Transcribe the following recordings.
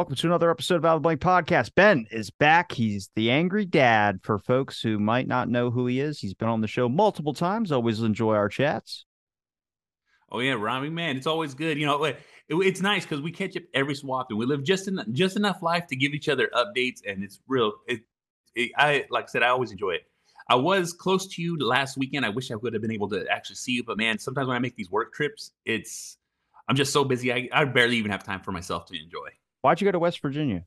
Welcome to another episode of Out of the Blank Podcast. Ben is back. He's the angry dad for folks who might not know who he is. He's been on the show multiple times. Always enjoy our chats. Oh yeah, Robbie, man, it's always good. You know, it, it's nice because we catch up every so often. We live just in just enough life to give each other updates, and it's real. It, it, I like I said, I always enjoy it. I was close to you last weekend. I wish I would have been able to actually see you, but man, sometimes when I make these work trips, it's I'm just so busy. I, I barely even have time for myself to enjoy. Why'd you go to West Virginia?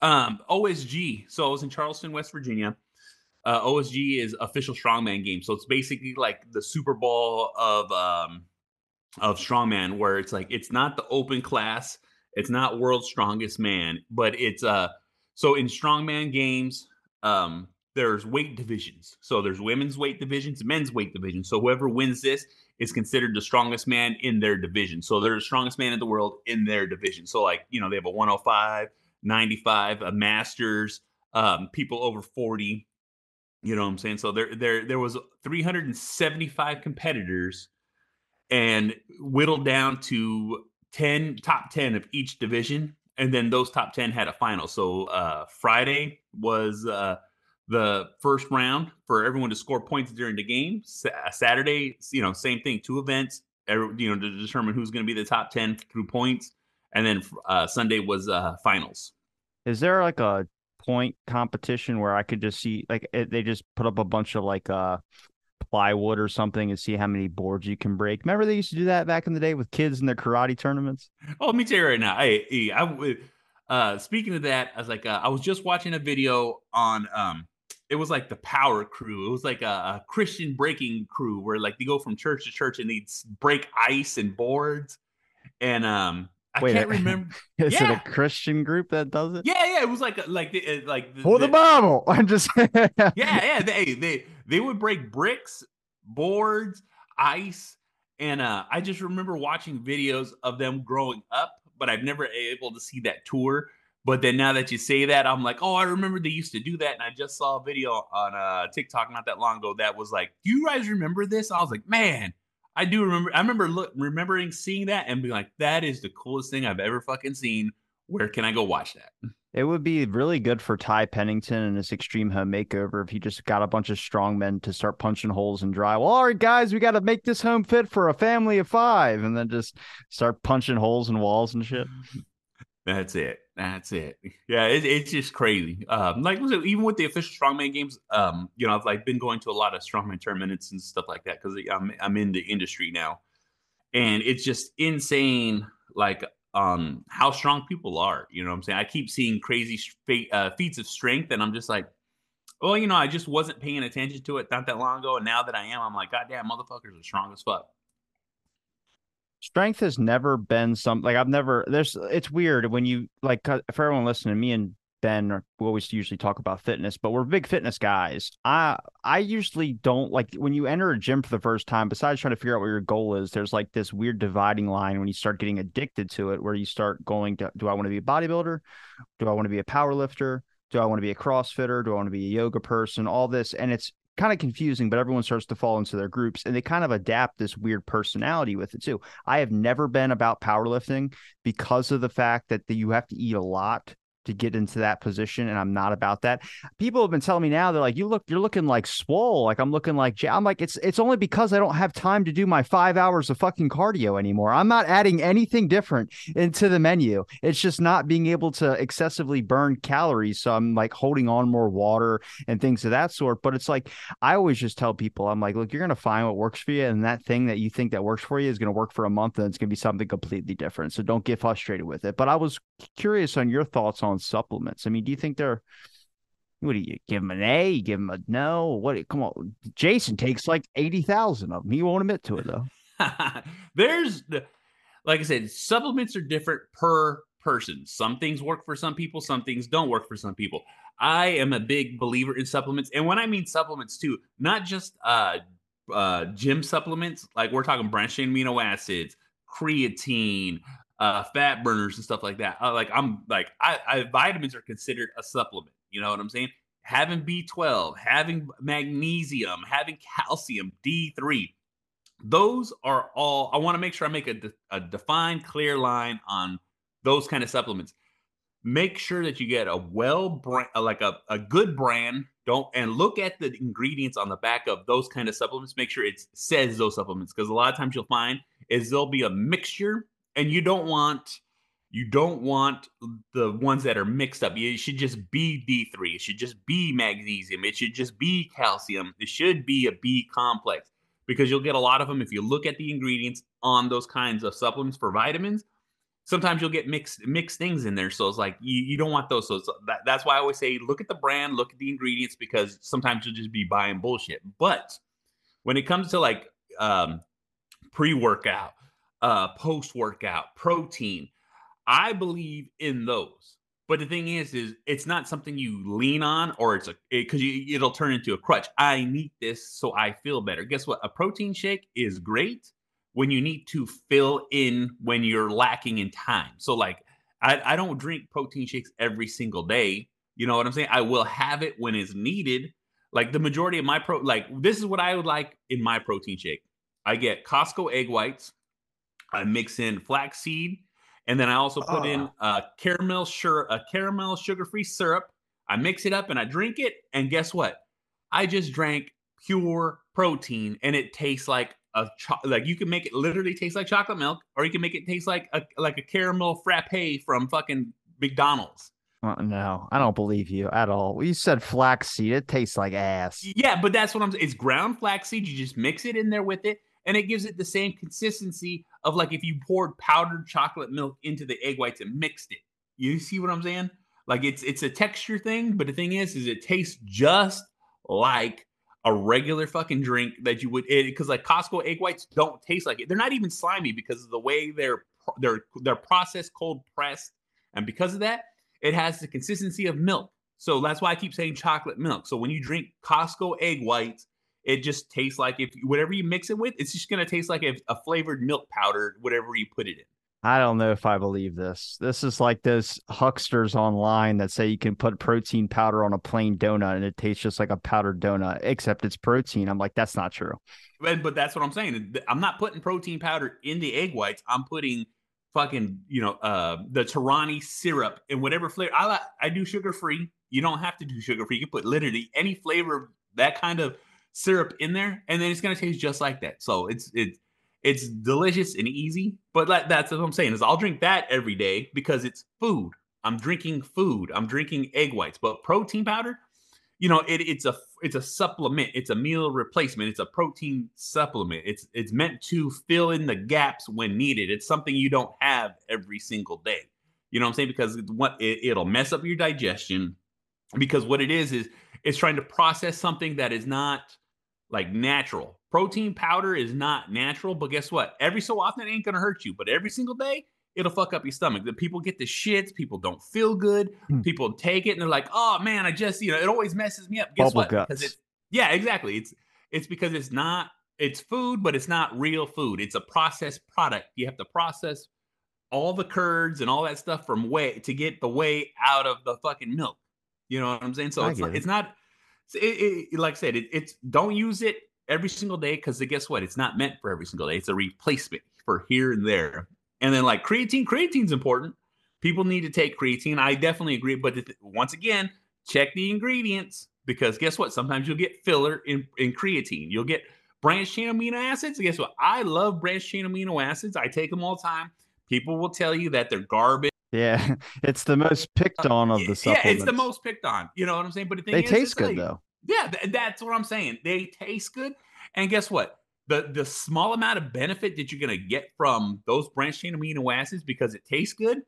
Um, OSG. So I was in Charleston, West Virginia. Uh, OSG is official strongman game. So it's basically like the Super Bowl of um of strongman, where it's like it's not the open class, it's not world's strongest man, but it's uh so in strongman games, um, there's weight divisions. So there's women's weight divisions, men's weight divisions. So whoever wins this is considered the strongest man in their division. So they're the strongest man in the world in their division. So like, you know, they have a 105, 95, a masters, um, people over 40. You know what I'm saying? So there there there was 375 competitors and whittled down to 10 top 10 of each division and then those top 10 had a final. So uh Friday was uh the first round for everyone to score points during the game. Uh, Saturday, you know, same thing, two events, you know, to determine who's going to be the top 10 through points. And then uh, Sunday was uh, finals. Is there like a point competition where I could just see, like, it, they just put up a bunch of like uh, plywood or something and see how many boards you can break? Remember they used to do that back in the day with kids in their karate tournaments? Oh, let me tell you right now. Hey, I, uh, speaking of that, I was like, uh, I was just watching a video on um, it was like the power crew. It was like a, a, Christian breaking crew where like they go from church to church and they break ice and boards. And um, I Wait, can't remember. Is yeah. it a Christian group that does it? Yeah, yeah. It was like like the, like the, for the, the Bible. I'm just yeah, yeah. They they they would break bricks, boards, ice, and uh, I just remember watching videos of them growing up, but I've never able to see that tour. But then now that you say that, I'm like, oh, I remember they used to do that. And I just saw a video on uh, TikTok not that long ago that was like, do you guys remember this? I was like, man, I do remember. I remember look, remembering seeing that and being like, that is the coolest thing I've ever fucking seen. Where can I go watch that? It would be really good for Ty Pennington and his extreme home makeover if he just got a bunch of strong men to start punching holes in drywall. All right, guys, we got to make this home fit for a family of five, and then just start punching holes in walls and shit. That's it. That's it. Yeah, it, it's just crazy. Um, like even with the official strongman games, um, you know, I've like been going to a lot of strongman tournaments and stuff like that because I'm I'm in the industry now, and it's just insane. Like um, how strong people are. You know what I'm saying? I keep seeing crazy uh, feats of strength, and I'm just like, well, you know, I just wasn't paying attention to it not that long ago, and now that I am, I'm like, goddamn, motherfuckers are strong as fuck strength has never been something like I've never there's it's weird when you like uh, for everyone listening me and Ben we always usually talk about fitness but we're big fitness guys. I I usually don't like when you enter a gym for the first time besides trying to figure out what your goal is there's like this weird dividing line when you start getting addicted to it where you start going to do I want to be a bodybuilder? Do I want to be a power lifter do I want to be a crossfitter? Do I want to be a yoga person? All this and it's kind of confusing, but everyone starts to fall into their groups and they kind of adapt this weird personality with it too. I have never been about powerlifting because of the fact that you have to eat a lot to get into that position, and I'm not about that. People have been telling me now they're like, "You look, you're looking like swole." Like I'm looking like I'm like it's it's only because I don't have time to do my five hours of fucking cardio anymore. I'm not adding anything different into the menu. It's just not being able to excessively burn calories. So I'm like holding on more water and things of that sort. But it's like I always just tell people, I'm like, look, you're gonna find what works for you, and that thing that you think that works for you is gonna work for a month, and it's gonna be something completely different. So don't get frustrated with it. But I was curious on your thoughts on supplements. I mean, do you think they're what do you give them an A? You give them a no? What? Come on, Jason takes like eighty thousand of them. He won't admit to it though. There's, like I said, supplements are different per person. Some things work for some people. Some things don't work for some people. I am a big believer in supplements, and when I mean supplements too, not just uh, uh, gym supplements. Like we're talking branched amino acids, creatine, uh, fat burners and stuff like that. Uh, like I'm like I, I vitamins are considered a supplement. You know what I'm saying? Having B12, having magnesium, having calcium, D3. Those are all. I want to make sure I make a, de- a defined, clear line on those kind of supplements. make sure that you get a well brand, like a, a good brand. Don't and look at the ingredients on the back of those kind of supplements. Make sure it says those supplements because a lot of times you'll find is there'll be a mixture, and you don't want you don't want the ones that are mixed up. It should just be D3. It should just be magnesium. It should just be calcium. It should be a B complex because you'll get a lot of them if you look at the ingredients on those kinds of supplements for vitamins. Sometimes you'll get mixed mixed things in there, so it's like you, you don't want those. So that, that's why I always say look at the brand, look at the ingredients because sometimes you'll just be buying bullshit. But when it comes to like um, pre workout, uh, post workout, protein, I believe in those. But the thing is, is it's not something you lean on, or it's a because it, it'll turn into a crutch. I need this so I feel better. Guess what? A protein shake is great when you need to fill in when you're lacking in time. So like, I, I don't drink protein shakes every single day. You know what I'm saying? I will have it when it's needed. Like the majority of my pro, like this is what I would like in my protein shake. I get Costco egg whites. I mix in flaxseed and then I also put in a ah. caramel sure a caramel sugar-free syrup. I mix it up and I drink it. And guess what? I just drank pure protein and it tastes like a cho- like you can make it literally taste like chocolate milk, or you can make it taste like a like a caramel frappe from fucking McDonald's. Uh, no, I don't believe you at all. You said flaxseed; it tastes like ass. Yeah, but that's what I'm. saying. It's ground flaxseed. You just mix it in there with it, and it gives it the same consistency of like if you poured powdered chocolate milk into the egg whites and mixed it. You see what I'm saying? Like it's it's a texture thing, but the thing is, is it tastes just like a regular fucking drink that you would because like Costco egg whites don't taste like it. They're not even slimy because of the way they're they're they're processed cold pressed, and because of that, it has the consistency of milk. So that's why I keep saying chocolate milk. So when you drink Costco egg whites, it just tastes like if whatever you mix it with, it's just gonna taste like a, a flavored milk powder, whatever you put it in. I don't know if I believe this. This is like those hucksters online that say you can put protein powder on a plain donut and it tastes just like a powdered donut, except it's protein. I'm like, that's not true. But, but that's what I'm saying. I'm not putting protein powder in the egg whites. I'm putting fucking, you know, uh, the Torani syrup and whatever flavor. I I do sugar free. You don't have to do sugar free. You can put literally any flavor that kind of syrup in there, and then it's gonna taste just like that. So it's it's it's delicious and easy. But that, that's what I'm saying is I'll drink that every day because it's food. I'm drinking food. I'm drinking egg whites. But protein powder, you know, it, it's a it's a supplement. It's a meal replacement. It's a protein supplement. It's it's meant to fill in the gaps when needed. It's something you don't have every single day. You know what I'm saying? Because what it, it'll mess up your digestion. Because what it is is it's trying to process something that is not like natural. Protein powder is not natural, but guess what? Every so often it ain't gonna hurt you, but every single day it'll fuck up your stomach. The people get the shits, people don't feel good, hmm. people take it and they're like, oh man, I just, you know, it always messes me up. Guess Bubble what? Guts. Because it's yeah, exactly. It's it's because it's not it's food, but it's not real food. It's a processed product. You have to process all the curds and all that stuff from whey to get the whey out of the fucking milk. You know what I'm saying? So it's it. it's not it, it, like I said, it, it's don't use it every single day because guess what? It's not meant for every single day. It's a replacement for here and there. And then like creatine, creatine's important. People need to take creatine. I definitely agree. But once again, check the ingredients because guess what? Sometimes you'll get filler in, in creatine. You'll get branched chain amino acids. guess what? I love branched chain amino acids. I take them all the time. People will tell you that they're garbage. Yeah, it's the most picked uh, on of the supplements. Yeah, it's the most picked on. You know what I'm saying? But the thing they is, taste good like, though. Yeah, th- that's what I'm saying. They taste good, and guess what? The the small amount of benefit that you're gonna get from those branched chain amino acids because it tastes good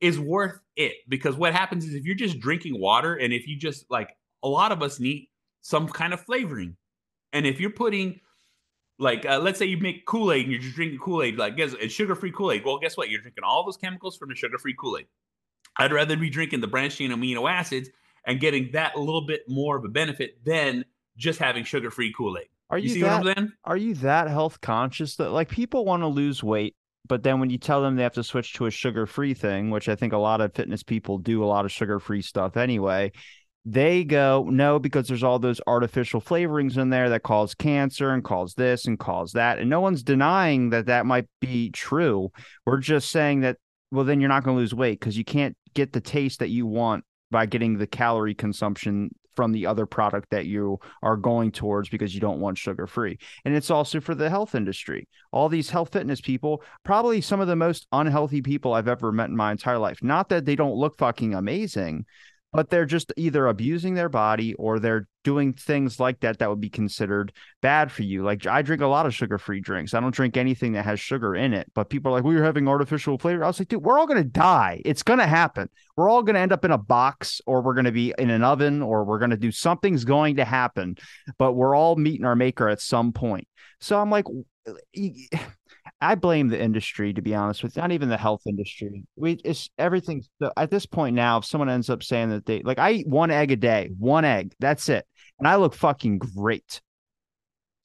is worth it. Because what happens is if you're just drinking water, and if you just like a lot of us need some kind of flavoring, and if you're putting like uh, let's say you make Kool-Aid and you're just drinking Kool-Aid, like guess it's sugar-free Kool-Aid. Well, guess what? You're drinking all those chemicals from the sugar-free Kool-Aid. I'd rather be drinking the branched chain amino acids and getting that a little bit more of a benefit than just having sugar-free Kool-Aid. Are you, you that, Are you that health conscious that like people want to lose weight, but then when you tell them they have to switch to a sugar-free thing, which I think a lot of fitness people do a lot of sugar-free stuff anyway, they go, no, because there's all those artificial flavorings in there that cause cancer and cause this and cause that. And no one's denying that that might be true. We're just saying that, well, then you're not going to lose weight because you can't get the taste that you want by getting the calorie consumption from the other product that you are going towards because you don't want sugar free. And it's also for the health industry. All these health fitness people, probably some of the most unhealthy people I've ever met in my entire life. Not that they don't look fucking amazing, but they're just either abusing their body or they're doing things like that that would be considered bad for you. Like I drink a lot of sugar-free drinks. I don't drink anything that has sugar in it. But people are like, "We are having artificial flavor." I was like, "Dude, we're all gonna die. It's gonna happen. We're all gonna end up in a box, or we're gonna be in an oven, or we're gonna do something's going to happen. But we're all meeting our maker at some point." So I'm like. I blame the industry, to be honest with you. Not even the health industry. We it's everything. So at this point now, if someone ends up saying that they like, I eat one egg a day, one egg, that's it, and I look fucking great.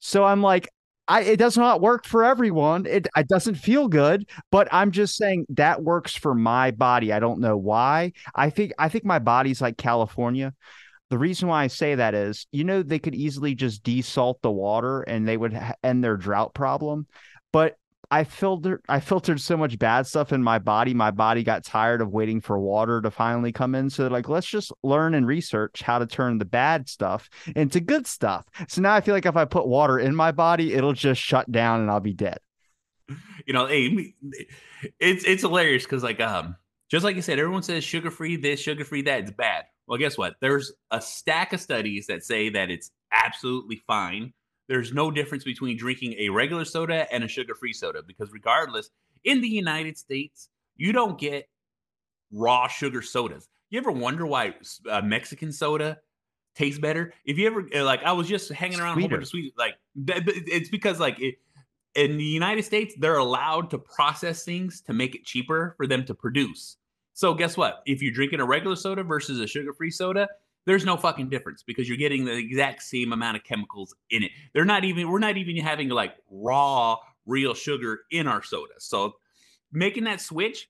So I'm like, I it does not work for everyone. It it doesn't feel good, but I'm just saying that works for my body. I don't know why. I think I think my body's like California. The reason why I say that is, you know, they could easily just desalt the water and they would ha- end their drought problem. But I filtered I filtered so much bad stuff in my body. My body got tired of waiting for water to finally come in. So like, let's just learn and research how to turn the bad stuff into good stuff. So now I feel like if I put water in my body, it'll just shut down and I'll be dead. You know, hey, it's it's hilarious because like um just like you said, everyone says sugar free this, sugar free that, it's bad. Well, guess what? There's a stack of studies that say that it's absolutely fine there's no difference between drinking a regular soda and a sugar-free soda because regardless, in the United States, you don't get raw sugar sodas. You ever wonder why uh, Mexican soda tastes better? If you ever uh, like, I was just hanging around Sweeter. a bunch of sweet, like it's because like it, in the United States, they're allowed to process things to make it cheaper for them to produce. So guess what? If you're drinking a regular soda versus a sugar-free soda, there's no fucking difference because you're getting the exact same amount of chemicals in it. They're not even we're not even having like raw real sugar in our soda. So making that switch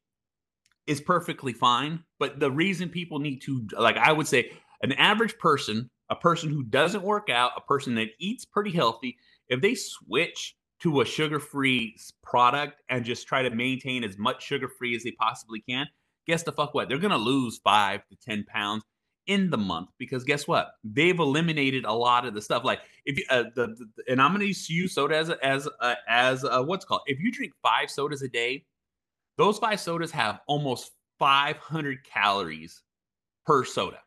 is perfectly fine, but the reason people need to like I would say an average person, a person who doesn't work out, a person that eats pretty healthy, if they switch to a sugar-free product and just try to maintain as much sugar-free as they possibly can, guess the fuck what? They're going to lose 5 to 10 pounds in the month because guess what? They've eliminated a lot of the stuff. Like if you, uh, the, the, and I'm going to use soda as as as what's called. If you drink five sodas a day, those five sodas have almost 500 calories per soda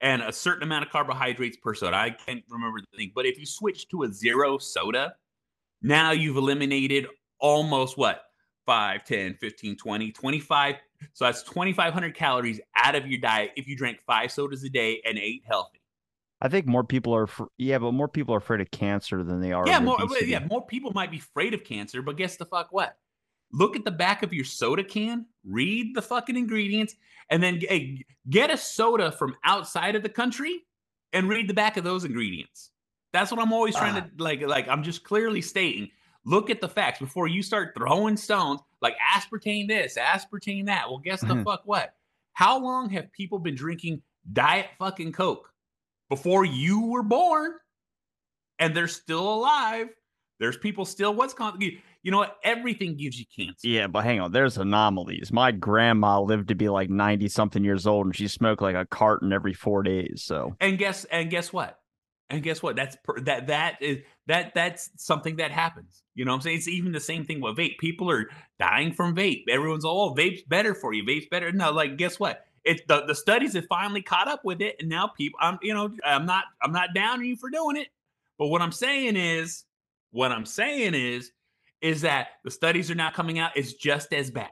and a certain amount of carbohydrates per soda. I can't remember the thing, but if you switch to a zero soda, now you've eliminated almost what 5, 10, 15, 20, 25 so that's 2,500 calories out of your diet if you drank five sodas a day and ate healthy. I think more people are, fr- yeah, but more people are afraid of cancer than they are. Yeah, more, yeah, more people might be afraid of cancer, but guess the fuck what? Look at the back of your soda can, read the fucking ingredients, and then hey, get a soda from outside of the country and read the back of those ingredients. That's what I'm always trying uh, to like. Like I'm just clearly stating Look at the facts before you start throwing stones like aspartame this, aspartame that. Well, guess the mm-hmm. fuck what? How long have people been drinking diet fucking Coke before you were born? And they're still alive. There's people still what's called you know what? Everything gives you cancer. Yeah, but hang on. There's anomalies. My grandma lived to be like 90 something years old and she smoked like a carton every four days. So and guess and guess what? And guess what? That's per, that that is that that's something that happens. You know what I'm saying? It's even the same thing with vape. People are dying from vape. Everyone's all, oh, vape's better for you. Vape's better. No, like guess what? It's the, the studies have finally caught up with it, and now people. I'm you know I'm not I'm not downing you for doing it, but what I'm saying is what I'm saying is is that the studies are now coming out. It's just as bad.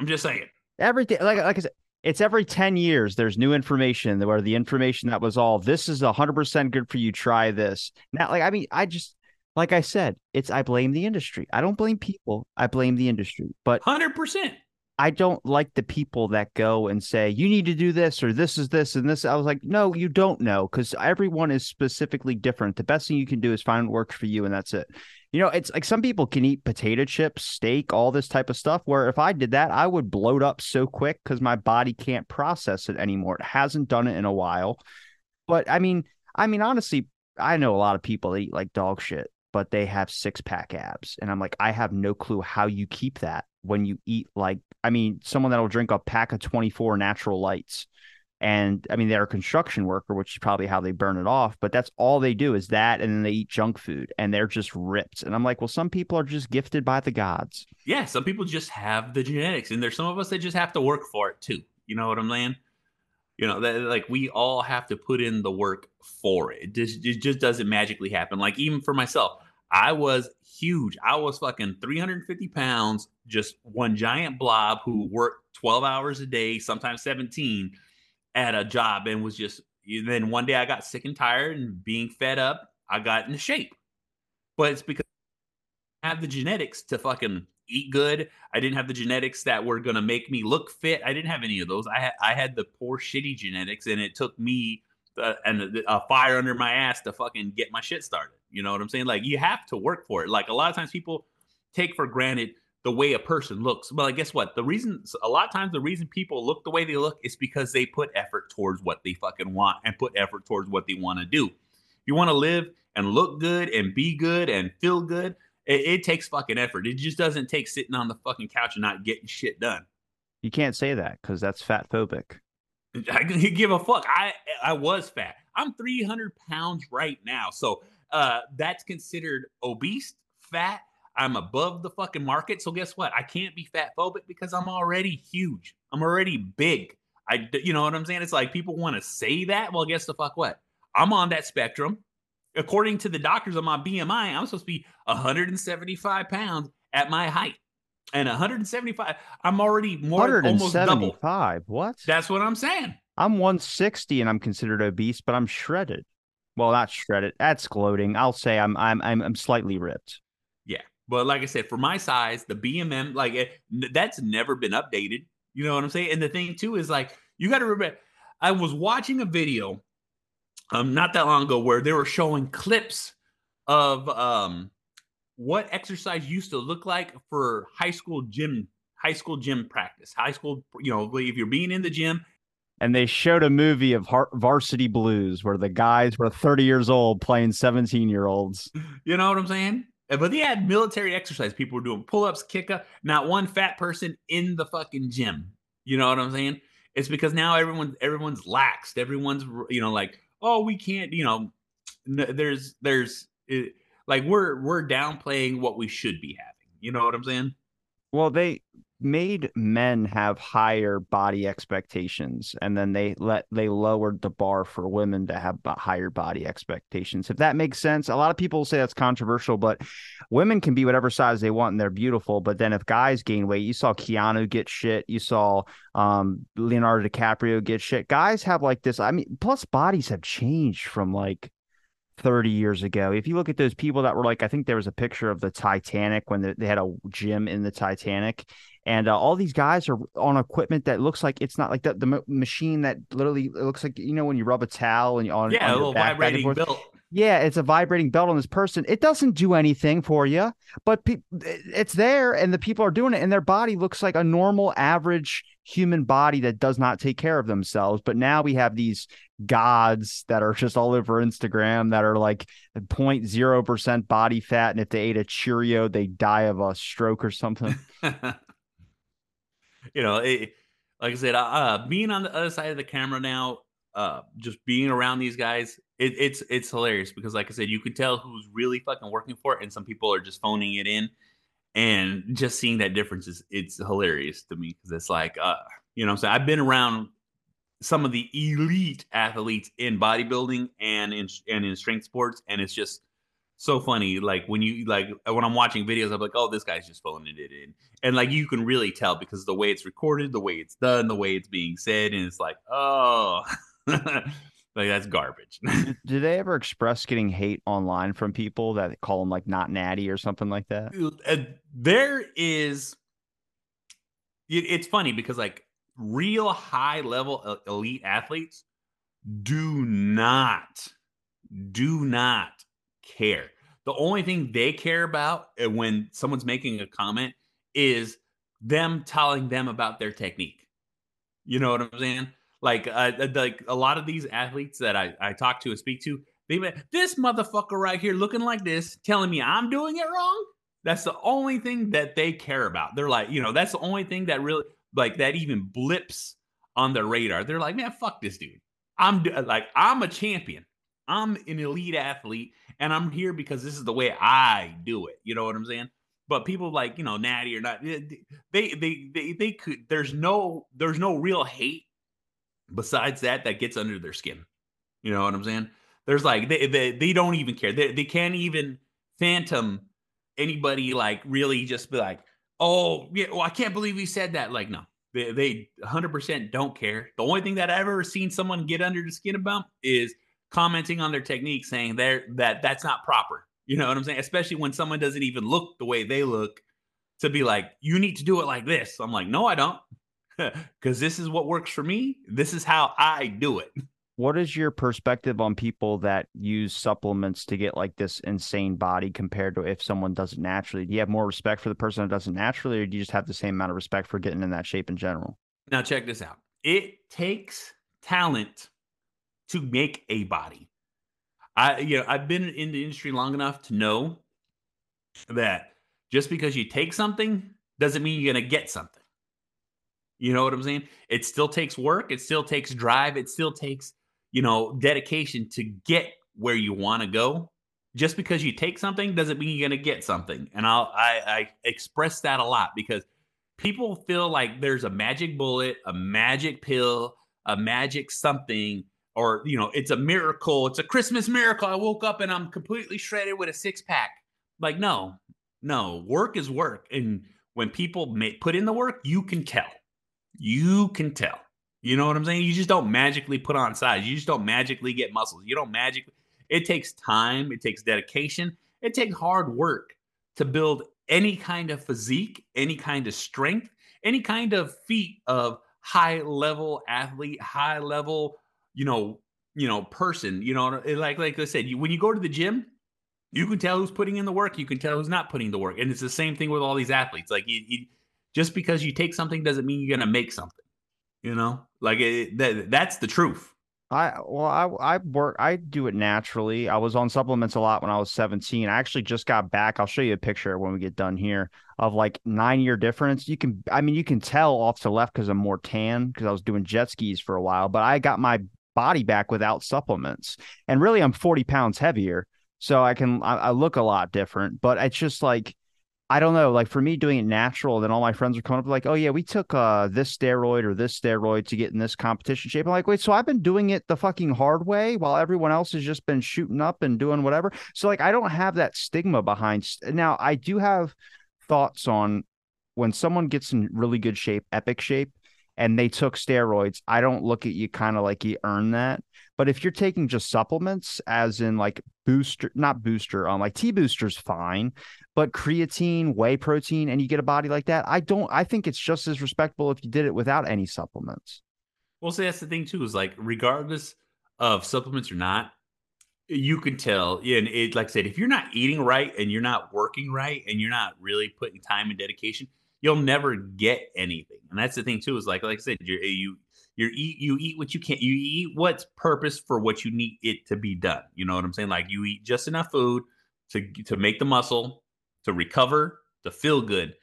I'm just saying. Everything like like I said, it's every 10 years there's new information where the information that was all this is 100% good for you try this. Now like i mean i just like i said it's i blame the industry. I don't blame people. I blame the industry but 100% i don't like the people that go and say you need to do this or this is this and this i was like no you don't know because everyone is specifically different the best thing you can do is find what works for you and that's it you know, it's like some people can eat potato chips, steak, all this type of stuff. Where if I did that, I would bloat up so quick because my body can't process it anymore. It hasn't done it in a while. But I mean, I mean, honestly, I know a lot of people that eat like dog shit. But they have six pack abs. And I'm like, I have no clue how you keep that when you eat like, I mean, someone that'll drink a pack of 24 natural lights. And I mean, they're a construction worker, which is probably how they burn it off, but that's all they do is that. And then they eat junk food and they're just ripped. And I'm like, well, some people are just gifted by the gods. Yeah. Some people just have the genetics. And there's some of us that just have to work for it too. You know what I'm saying? You know, that like we all have to put in the work for it. It just, it just doesn't magically happen. Like even for myself, I was huge. I was fucking 350 pounds, just one giant blob who worked 12 hours a day, sometimes 17 at a job and was just then one day I got sick and tired and being fed up, I got into shape. But it's because I have the genetics to fucking eat good. I didn't have the genetics that were gonna make me look fit. I didn't have any of those. I I had the poor shitty genetics, and it took me uh, and a fire under my ass to fucking get my shit started. You know what I'm saying? Like you have to work for it. Like a lot of times people take for granted the way a person looks. Well, guess what? The reason a lot of times the reason people look the way they look is because they put effort towards what they fucking want and put effort towards what they want to do. You want to live and look good and be good and feel good, it, it, takes fucking effort. It just doesn't take sitting on the fucking couch and not getting shit done. You can't say that because that's fat phobic. I give a fuck. I I was fat. I'm 300 pounds right now, so uh, that's considered obese, fat. I'm above the fucking market. So guess what? I can't be fat phobic because I'm already huge. I'm already big. I, you know what I'm saying? It's like people want to say that. Well, guess the fuck what? I'm on that spectrum according to the doctors on my BMI, I'm supposed to be 175 pounds at my height. And 175, I'm already more almost double. What? That's what I'm saying. I'm 160 and I'm considered obese, but I'm shredded. Well, not shredded. That's gloating. I'll say I'm I'm I'm, I'm slightly ripped. Yeah, but like I said, for my size, the BMI like it, that's never been updated. You know what I'm saying? And the thing too is like you got to remember. I was watching a video um, not that long ago where they were showing clips of um, what exercise used to look like for high school gym high school gym practice? High school you know if you're being in the gym and they showed a movie of varsity blues where the guys were 30 years old playing 17 year olds you know what i'm saying? But they had military exercise. People were doing pull-ups kick up not one fat person in the fucking gym. You know what i'm saying? It's because now everyone everyone's laxed. Everyone's you know like oh, we can't, you know, there's there's it, like we're we're downplaying what we should be having. You know what I'm saying? Well, they made men have higher body expectations and then they let they lowered the bar for women to have higher body expectations if that makes sense a lot of people say that's controversial but women can be whatever size they want and they're beautiful but then if guys gain weight you saw keanu get shit you saw um, leonardo dicaprio get shit guys have like this i mean plus bodies have changed from like 30 years ago. If you look at those people that were like, I think there was a picture of the Titanic when they had a gym in the Titanic, and uh, all these guys are on equipment that looks like it's not like the, the machine that literally looks like you know when you rub a towel and you on yeah on a little back, vibrating belt. Yeah, it's a vibrating belt on this person. It doesn't do anything for you, but pe- it's there, and the people are doing it, and their body looks like a normal, average human body that does not take care of themselves. But now we have these gods that are just all over Instagram that are like 0.0% body fat. And if they ate a Cheerio, they die of a stroke or something. you know, it, like I said, uh, being on the other side of the camera now, uh, just being around these guys, it, it's it's hilarious because, like I said, you can tell who's really fucking working for it, and some people are just phoning it in. And just seeing that difference is it's hilarious to me because it's like, uh, you know, I'm saying I've been around some of the elite athletes in bodybuilding and in and in strength sports, and it's just so funny. Like when you like when I'm watching videos, I'm like, oh, this guy's just phoning it in, and like you can really tell because the way it's recorded, the way it's done, the way it's being said, and it's like, oh, like that's garbage. Do they ever express getting hate online from people that call them like not natty or something like that? Uh, there is. It's funny because like real high level elite athletes do not do not care. The only thing they care about uh, when someone's making a comment is them telling them about their technique. You know what I'm saying? Like, uh, uh like a lot of these athletes that I, I talk to and speak to, They this motherfucker right here looking like this, telling me I'm doing it wrong. That's the only thing that they care about. They're like, you know, that's the only thing that really like that even blips on their radar. They're like, man, fuck this dude. I'm like, I'm a champion. I'm an elite athlete, and I'm here because this is the way I do it. You know what I'm saying? But people like you know Natty or not, they they they they could. There's no there's no real hate besides that that gets under their skin. You know what I'm saying? There's like they they, they don't even care. They they can't even phantom anybody like really just be like, oh yeah, well I can't believe he said that. Like no, they they 100% don't care. The only thing that I've ever seen someone get under the skin about is commenting on their technique, saying they that that's not proper. You know what I'm saying? Especially when someone doesn't even look the way they look, to be like, you need to do it like this. I'm like, no, I don't, because this is what works for me. This is how I do it. What is your perspective on people that use supplements to get like this insane body compared to if someone does it naturally? Do you have more respect for the person that does it naturally, or do you just have the same amount of respect for getting in that shape in general? Now, check this out. It takes talent to make a body. I you know, I've been in the industry long enough to know that just because you take something doesn't mean you're going to get something. You know what I'm saying? It still takes work, it still takes drive, it still takes, you know, dedication to get where you want to go. Just because you take something doesn't mean you're going to get something. And I'll I, I express that a lot because people feel like there's a magic bullet, a magic pill, a magic something or you know it's a miracle it's a christmas miracle i woke up and i'm completely shredded with a six pack like no no work is work and when people may, put in the work you can tell you can tell you know what i'm saying you just don't magically put on size you just don't magically get muscles you don't magically it takes time it takes dedication it takes hard work to build any kind of physique any kind of strength any kind of feat of high level athlete high level you know, you know, person. You know, like like I said, you, when you go to the gym, you can tell who's putting in the work. You can tell who's not putting the work, and it's the same thing with all these athletes. Like, you, you, just because you take something doesn't mean you're gonna make something. You know, like it, that, that's the truth. I well, I I work. I do it naturally. I was on supplements a lot when I was 17. I actually just got back. I'll show you a picture when we get done here of like nine year difference. You can, I mean, you can tell off to left because I'm more tan because I was doing jet skis for a while. But I got my body back without supplements. And really, I'm 40 pounds heavier. So I can, I, I look a lot different, but it's just like, I don't know. Like for me, doing it natural, then all my friends are coming up like, "Oh yeah, we took uh this steroid or this steroid to get in this competition shape." I'm like, "Wait, so I've been doing it the fucking hard way while everyone else has just been shooting up and doing whatever." So like, I don't have that stigma behind. Now I do have thoughts on when someone gets in really good shape, epic shape and they took steroids, I don't look at you kind of like you earned that. But if you're taking just supplements, as in like booster, not booster, um, like T booster's fine, but creatine, whey protein, and you get a body like that, I don't. I think it's just as respectable if you did it without any supplements. Well, see, that's the thing too. Is like regardless of supplements or not, you can tell. And it, like I said, if you're not eating right and you're not working right and you're not really putting time and dedication, you'll never get anything. And that's the thing too. Is like like I said, you you you eat you eat what you can. You eat what's purpose for what you need it to be done. You know what I'm saying? Like you eat just enough food to to make the muscle, to recover, to feel good,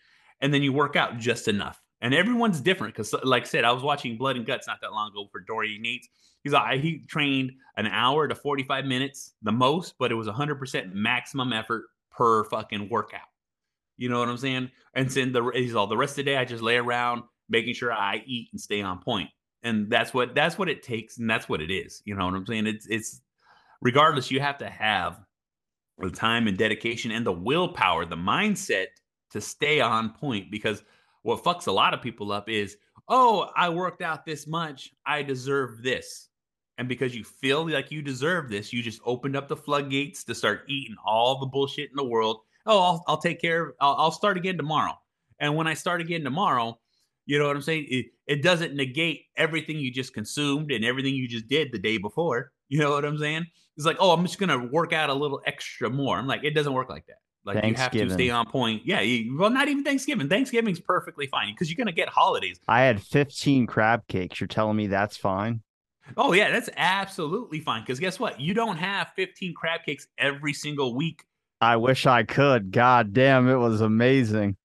and then you work out just enough. And everyone's different because, like I said, I was watching Blood and Guts not that long ago for Dorian Yates. He's like he trained an hour to 45 minutes the most, but it was 100% maximum effort per fucking workout. You know what I'm saying? And then the he's all the rest of the day I just lay around making sure I eat and stay on point. And that's what that's what it takes, and that's what it is. You know what I'm saying? It's it's regardless, you have to have the time and dedication and the willpower, the mindset to stay on point because what fucks a lot of people up is, oh, I worked out this much, I deserve this. And because you feel like you deserve this, you just opened up the floodgates to start eating all the bullshit in the world oh, I'll, I'll take care of, I'll, I'll start again tomorrow. And when I start again tomorrow, you know what I'm saying? It, it doesn't negate everything you just consumed and everything you just did the day before. You know what I'm saying? It's like, oh, I'm just gonna work out a little extra more. I'm like, it doesn't work like that. Like you have to stay on point. Yeah, you, well, not even Thanksgiving. Thanksgiving's perfectly fine because you're gonna get holidays. I had 15 crab cakes. You're telling me that's fine? Oh yeah, that's absolutely fine. Because guess what? You don't have 15 crab cakes every single week. I wish I could. God damn, it was amazing.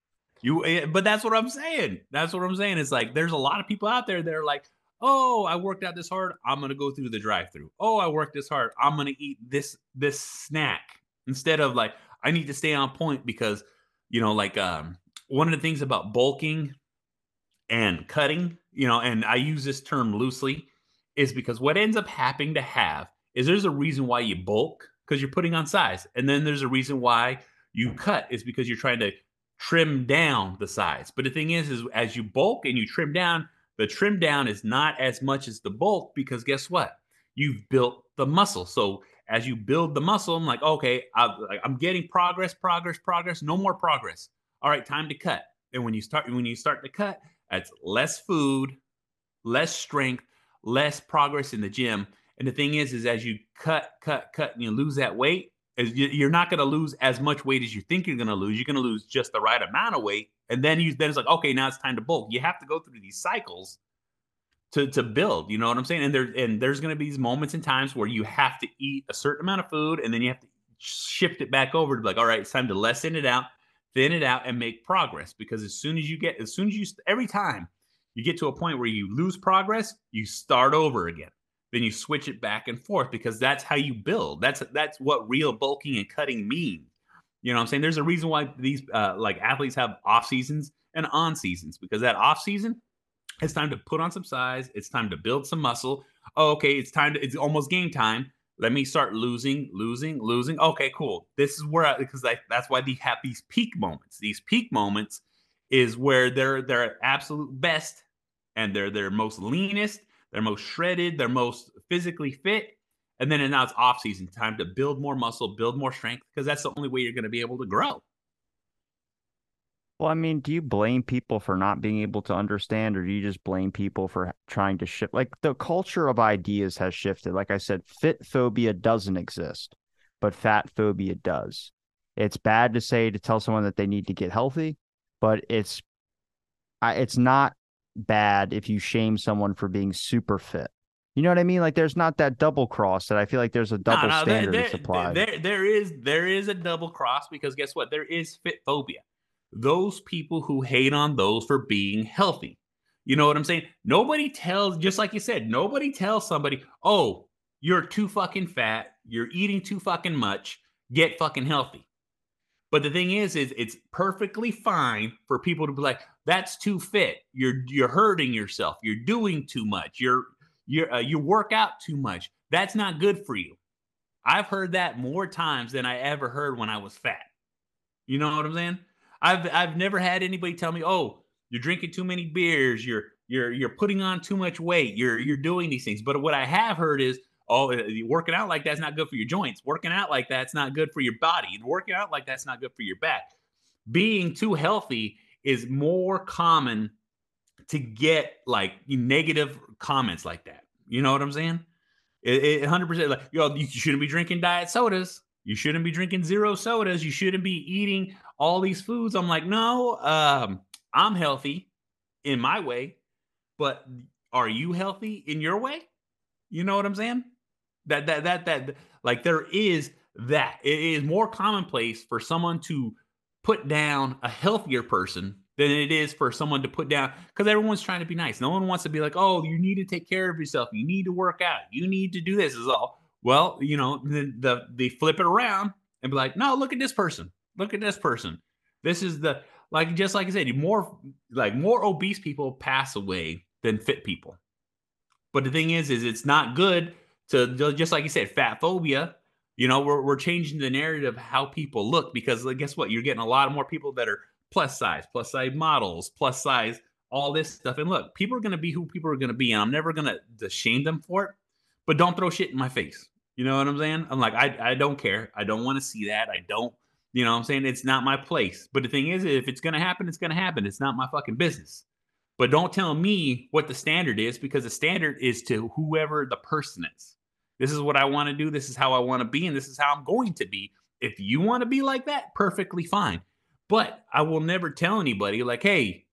You, eh, but that's what I'm saying. That's what I'm saying. It's like there's a lot of people out there that are like, oh, I worked out this hard. I'm gonna go through the drive-through. Oh, I worked this hard. I'm gonna eat this this snack instead of like I need to stay on point because you know, like um, one of the things about bulking and cutting, you know, and I use this term loosely, is because what ends up happening to have is there's a reason why you bulk because you're putting on size, and then there's a reason why you cut is because you're trying to trim down the size. But the thing is, is as you bulk and you trim down, the trim down is not as much as the bulk because guess what? You've built the muscle. So as you build the muscle, I'm like, okay, I, I'm getting progress, progress, progress. No more progress. All right, time to cut. And when you start, when you start to cut, that's less food, less strength, less progress in the gym. And the thing is, is as you cut, cut, cut, and you lose that weight, you're not going to lose as much weight as you think you're going to lose. You're going to lose just the right amount of weight, and then you then it's like, okay, now it's time to bulk. You have to go through these cycles to to build. You know what I'm saying? And there and there's going to be these moments and times where you have to eat a certain amount of food, and then you have to shift it back over to be like, all right, it's time to lessen it out, thin it out, and make progress. Because as soon as you get, as soon as you every time you get to a point where you lose progress, you start over again then you switch it back and forth because that's how you build. That's that's what real bulking and cutting mean. You know what I'm saying? There's a reason why these uh, like athletes have off seasons and on seasons because that off season, it's time to put on some size. It's time to build some muscle. Oh, okay, it's time to. It's almost game time. Let me start losing, losing, losing. Okay, cool. This is where I, because I, that's why they have these peak moments. These peak moments is where they're they're absolute best and they're their most leanest they're most shredded, they're most physically fit. And then now it's off season time to build more muscle, build more strength, because that's the only way you're going to be able to grow. Well, I mean, do you blame people for not being able to understand, or do you just blame people for trying to shift? Like the culture of ideas has shifted. Like I said, fit phobia doesn't exist, but fat phobia does. It's bad to say to tell someone that they need to get healthy, but it's it's not bad if you shame someone for being super fit. You know what I mean? Like there's not that double cross that I feel like there's a double no, no, standard there, applied. There, there is there is a double cross because guess what? There is fit phobia. Those people who hate on those for being healthy. You know what I'm saying? Nobody tells, just like you said, nobody tells somebody, oh, you're too fucking fat, you're eating too fucking much, get fucking healthy. But the thing is, is it's perfectly fine for people to be like, "That's too fit. You're you're hurting yourself. You're doing too much. You're you're uh, you work out too much. That's not good for you." I've heard that more times than I ever heard when I was fat. You know what I'm saying? I've I've never had anybody tell me, "Oh, you're drinking too many beers. You're you're you're putting on too much weight. You're you're doing these things." But what I have heard is, oh, uh, working out like that's not good for your joints. Working out like that's not good for your body. Working out like that's not good for your back. Being too healthy is more common to get like negative comments like that. You know what I'm saying? It, it 100% like, yo, you shouldn't be drinking diet sodas. You shouldn't be drinking zero sodas. You shouldn't be eating all these foods. I'm like, no, um, I'm healthy in my way, but are you healthy in your way? You know what I'm saying? That that that that like there is that. It is more commonplace for someone to put down a healthier person than it is for someone to put down because everyone's trying to be nice. No one wants to be like, oh, you need to take care of yourself. You need to work out. You need to do this. Is all. Well, you know, the, the they flip it around and be like, no, look at this person. Look at this person. This is the like just like I said, more like more obese people pass away than fit people. But the thing is, is it's not good to just like you said, fat phobia. You know, we're we're changing the narrative how people look because like, guess what? You're getting a lot more people that are plus size, plus size models, plus size, all this stuff. And look, people are going to be who people are going to be, and I'm never going to shame them for it. But don't throw shit in my face. You know what I'm saying? I'm like, I I don't care. I don't want to see that. I don't. You know what I'm saying? It's not my place. But the thing is, if it's going to happen, it's going to happen. It's not my fucking business. But don't tell me what the standard is because the standard is to whoever the person is. This is what I want to do. This is how I want to be. And this is how I'm going to be. If you want to be like that, perfectly fine. But I will never tell anybody, like, hey,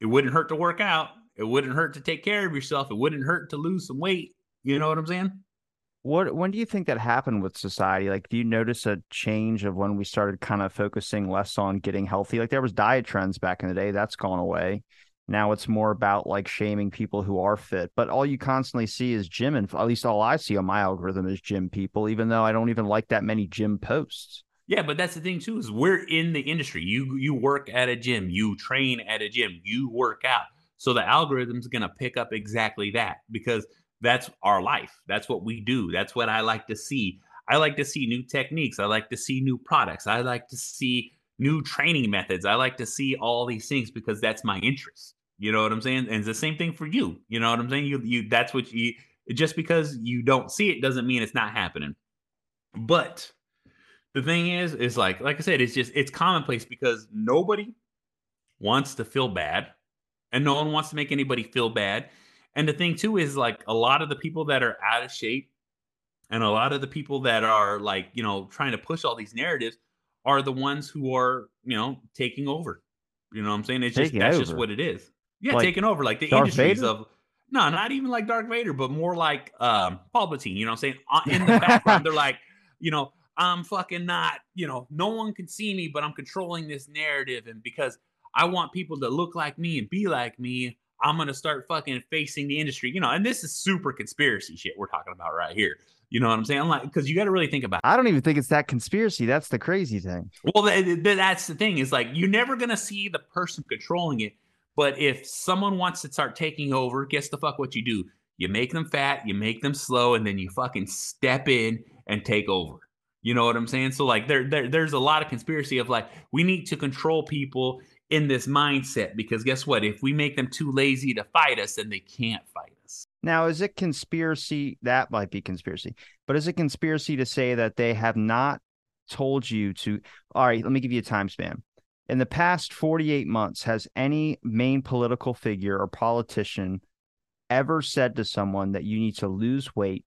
it wouldn't hurt to work out. It wouldn't hurt to take care of yourself. It wouldn't hurt to lose some weight. You know what I'm saying? What when do you think that happened with society? Like, do you notice a change of when we started kind of focusing less on getting healthy? Like, there was diet trends back in the day. That's gone away. Now it's more about like shaming people who are fit. But all you constantly see is gym, and at least all I see on my algorithm is gym people. Even though I don't even like that many gym posts. Yeah, but that's the thing too is we're in the industry. You you work at a gym, you train at a gym, you work out. So the algorithm's going to pick up exactly that because that's our life. That's what we do. That's what I like to see. I like to see new techniques. I like to see new products. I like to see new training methods. I like to see all these things because that's my interest. You know what I'm saying? And it's the same thing for you. You know what I'm saying? You you that's what you just because you don't see it doesn't mean it's not happening. But the thing is, is like like I said, it's just it's commonplace because nobody wants to feel bad and no one wants to make anybody feel bad. And the thing too is like a lot of the people that are out of shape and a lot of the people that are like, you know, trying to push all these narratives are the ones who are, you know, taking over. You know what I'm saying? It's just that's over? just what it is. Yeah, Like taking over like the Darth industries Vader? of no, not even like Darth Vader, but more like um Palpatine, you know what I'm saying? Uh, In the background, they're like, you know, I'm fucking not, you know, no one can see me, but I'm controlling this narrative. And because I want people to look like me and be like me, I'm gonna start fucking facing the industry, you know. And this is super conspiracy shit we're talking about right here. You know what I'm saying? I'm Like, because you got to really think about. It. I don't even think it's that conspiracy. That's the crazy thing. Well, th- th- that's the thing is like you're never gonna see the person controlling it, but if someone wants to start taking over, guess the fuck what you do? You make them fat, you make them slow, and then you fucking step in and take over. You know what I'm saying? So like there, there there's a lot of conspiracy of like we need to control people in this mindset because guess what? If we make them too lazy to fight us, then they can't fight us. Now, is it conspiracy? That might be conspiracy, but is it conspiracy to say that they have not told you to? All right, let me give you a time span. In the past 48 months, has any main political figure or politician ever said to someone that you need to lose weight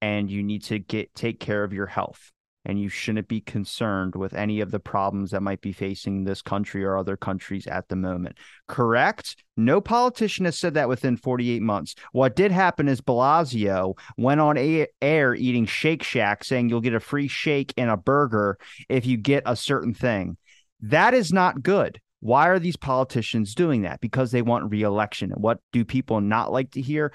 and you need to get take care of your health and you shouldn't be concerned with any of the problems that might be facing this country or other countries at the moment. Correct? No politician has said that within 48 months. What did happen is Blasio went on air eating Shake Shack saying you'll get a free shake and a burger if you get a certain thing. That is not good. Why are these politicians doing that? Because they want reelection. And what do people not like to hear?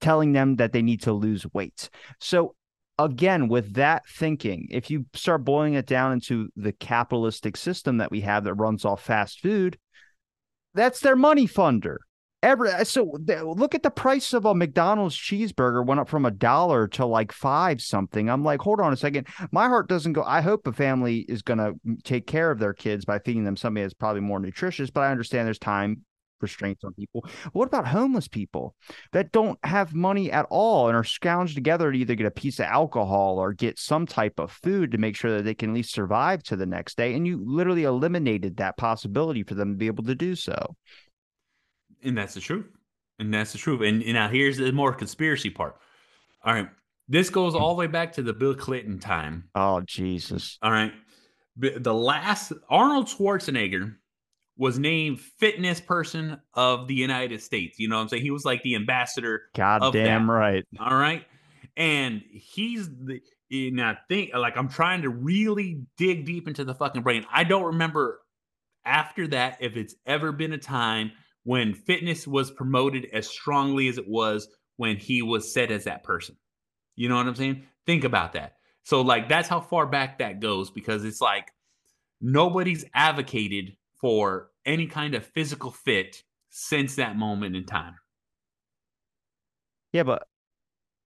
Telling them that they need to lose weight. So again, with that thinking, if you start boiling it down into the capitalistic system that we have that runs off fast food, that's their money funder. Every uh, so th- look at the price of a McDonald's cheeseburger went up from a dollar to like five something. I'm like, hold on a second. My heart doesn't go. I hope a family is going to mm, take care of their kids by feeding them something that's probably more nutritious. But I understand there's time restraints on people. What about homeless people that don't have money at all and are scrounged together to either get a piece of alcohol or get some type of food to make sure that they can at least survive to the next day? And you literally eliminated that possibility for them to be able to do so. And that's the truth. And that's the truth. And, and now here's the more conspiracy part. All right. This goes all the way back to the Bill Clinton time. Oh, Jesus. All right. The last Arnold Schwarzenegger was named fitness person of the United States. You know what I'm saying? He was like the ambassador. God damn that. right. All right. And he's the and I think like I'm trying to really dig deep into the fucking brain. I don't remember after that if it's ever been a time when fitness was promoted as strongly as it was when he was set as that person. You know what I'm saying? Think about that. So like that's how far back that goes because it's like nobody's advocated for any kind of physical fit since that moment in time. Yeah, but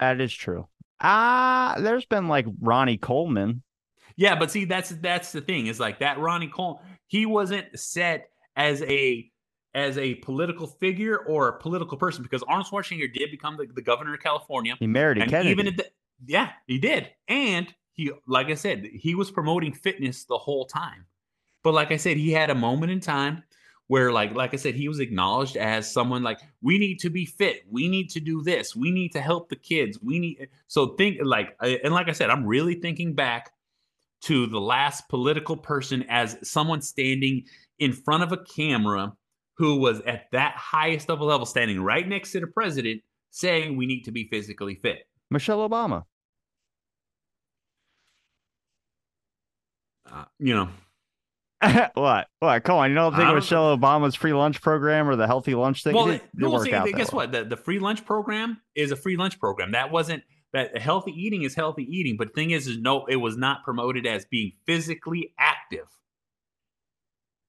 that is true. Ah, there's been like Ronnie Coleman. Yeah, but see, that's that's the thing. Is like that Ronnie Cole. He wasn't set as a as a political figure or a political person because Arnold Schwarzenegger did become the, the governor of California, He married a and Kennedy. even at the, yeah, he did, and he, like I said, he was promoting fitness the whole time. But like I said, he had a moment in time where, like, like I said, he was acknowledged as someone like we need to be fit, we need to do this, we need to help the kids, we need. So think like, uh, and like I said, I'm really thinking back to the last political person as someone standing in front of a camera who was at that highest of a level, standing right next to the president, saying we need to be physically fit? Michelle Obama. Uh, you know, what? What? Come on, you don't think Michelle Obama's free lunch program or the healthy lunch thing? Well, it see, guess what? The, the free lunch program is a free lunch program. That wasn't that healthy eating is healthy eating. But the thing is, is no, it was not promoted as being physically active.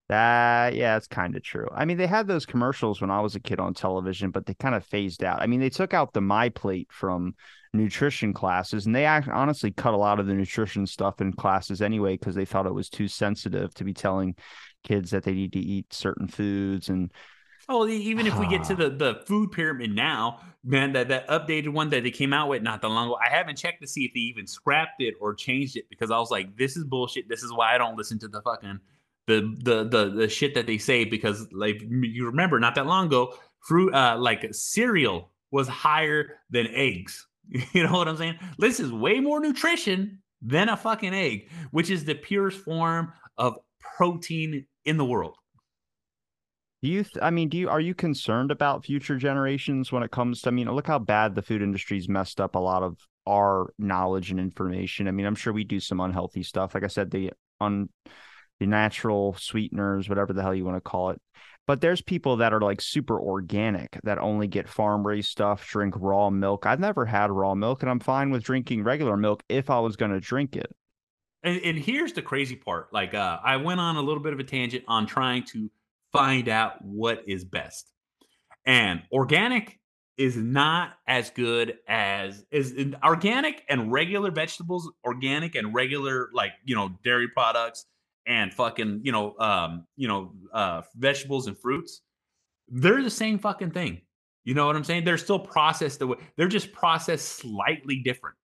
That yeah, it's kind of true. I mean, they had those commercials when I was a kid on television, but they kind of phased out. I mean, they took out the My Plate from nutrition classes, and they honestly cut a lot of the nutrition stuff in classes anyway because they thought it was too sensitive to be telling kids that they need to eat certain foods and. Oh, even if we get to the, the food pyramid now, man, that, that updated one that they came out with not that long ago, I haven't checked to see if they even scrapped it or changed it because I was like, this is bullshit. This is why I don't listen to the fucking the the the the shit that they say because like you remember not that long ago, fruit uh like cereal was higher than eggs. You know what I'm saying? This is way more nutrition than a fucking egg, which is the purest form of protein in the world. Do you? Th- I mean, do you? Are you concerned about future generations when it comes to? I mean, look how bad the food industry's messed up a lot of our knowledge and information. I mean, I'm sure we do some unhealthy stuff. Like I said, the on the natural sweeteners, whatever the hell you want to call it. But there's people that are like super organic that only get farm raised stuff, drink raw milk. I've never had raw milk, and I'm fine with drinking regular milk if I was going to drink it. And, and, here's the crazy part. Like, uh, I went on a little bit of a tangent on trying to find out what is best. And organic is not as good as is organic and regular vegetables, organic and regular like you know dairy products and fucking you know um you know uh vegetables and fruits they're the same fucking thing. You know what i'm saying? They're still processed the way they're just processed slightly different.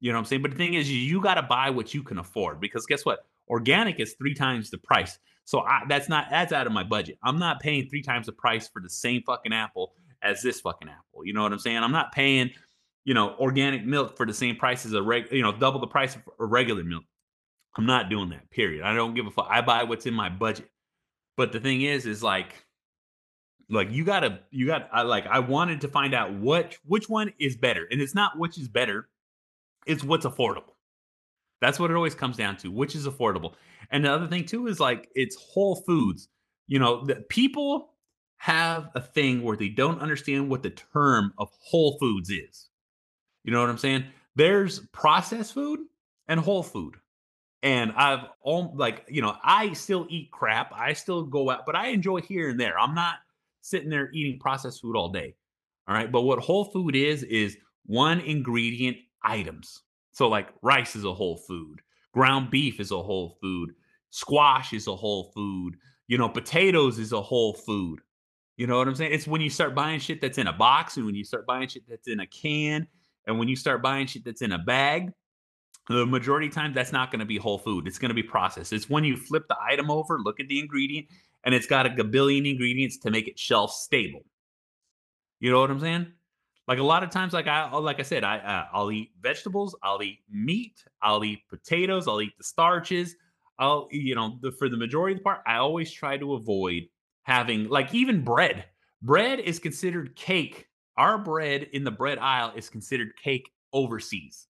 You know what i'm saying? But the thing is you got to buy what you can afford because guess what? Organic is three times the price. So I, that's not that's out of my budget. I'm not paying three times the price for the same fucking apple as this fucking apple. You know what i'm saying? I'm not paying you know organic milk for the same price as a reg you know double the price of a regular milk I'm not doing that. Period. I don't give a fuck. I buy what's in my budget. But the thing is, is like, like you gotta, you got. I like. I wanted to find out what which one is better, and it's not which is better. It's what's affordable. That's what it always comes down to. Which is affordable. And the other thing too is like it's Whole Foods. You know, the people have a thing where they don't understand what the term of Whole Foods is. You know what I'm saying? There's processed food and whole food. And I've all like, you know, I still eat crap. I still go out, but I enjoy here and there. I'm not sitting there eating processed food all day. All right. But what whole food is, is one ingredient items. So, like rice is a whole food, ground beef is a whole food, squash is a whole food, you know, potatoes is a whole food. You know what I'm saying? It's when you start buying shit that's in a box and when you start buying shit that's in a can and when you start buying shit that's in a bag, the majority of time that's not going to be whole food it's going to be processed. It's when you flip the item over look at the ingredient and it's got a gabillion ingredients to make it shelf stable. You know what i'm saying? Like a lot of times like i like i said i uh, i'll eat vegetables i'll eat meat i'll eat potatoes i'll eat the starches i'll you know the, for the majority of the part i always try to avoid having like even bread. Bread is considered cake our bread in the bread aisle is considered cake overseas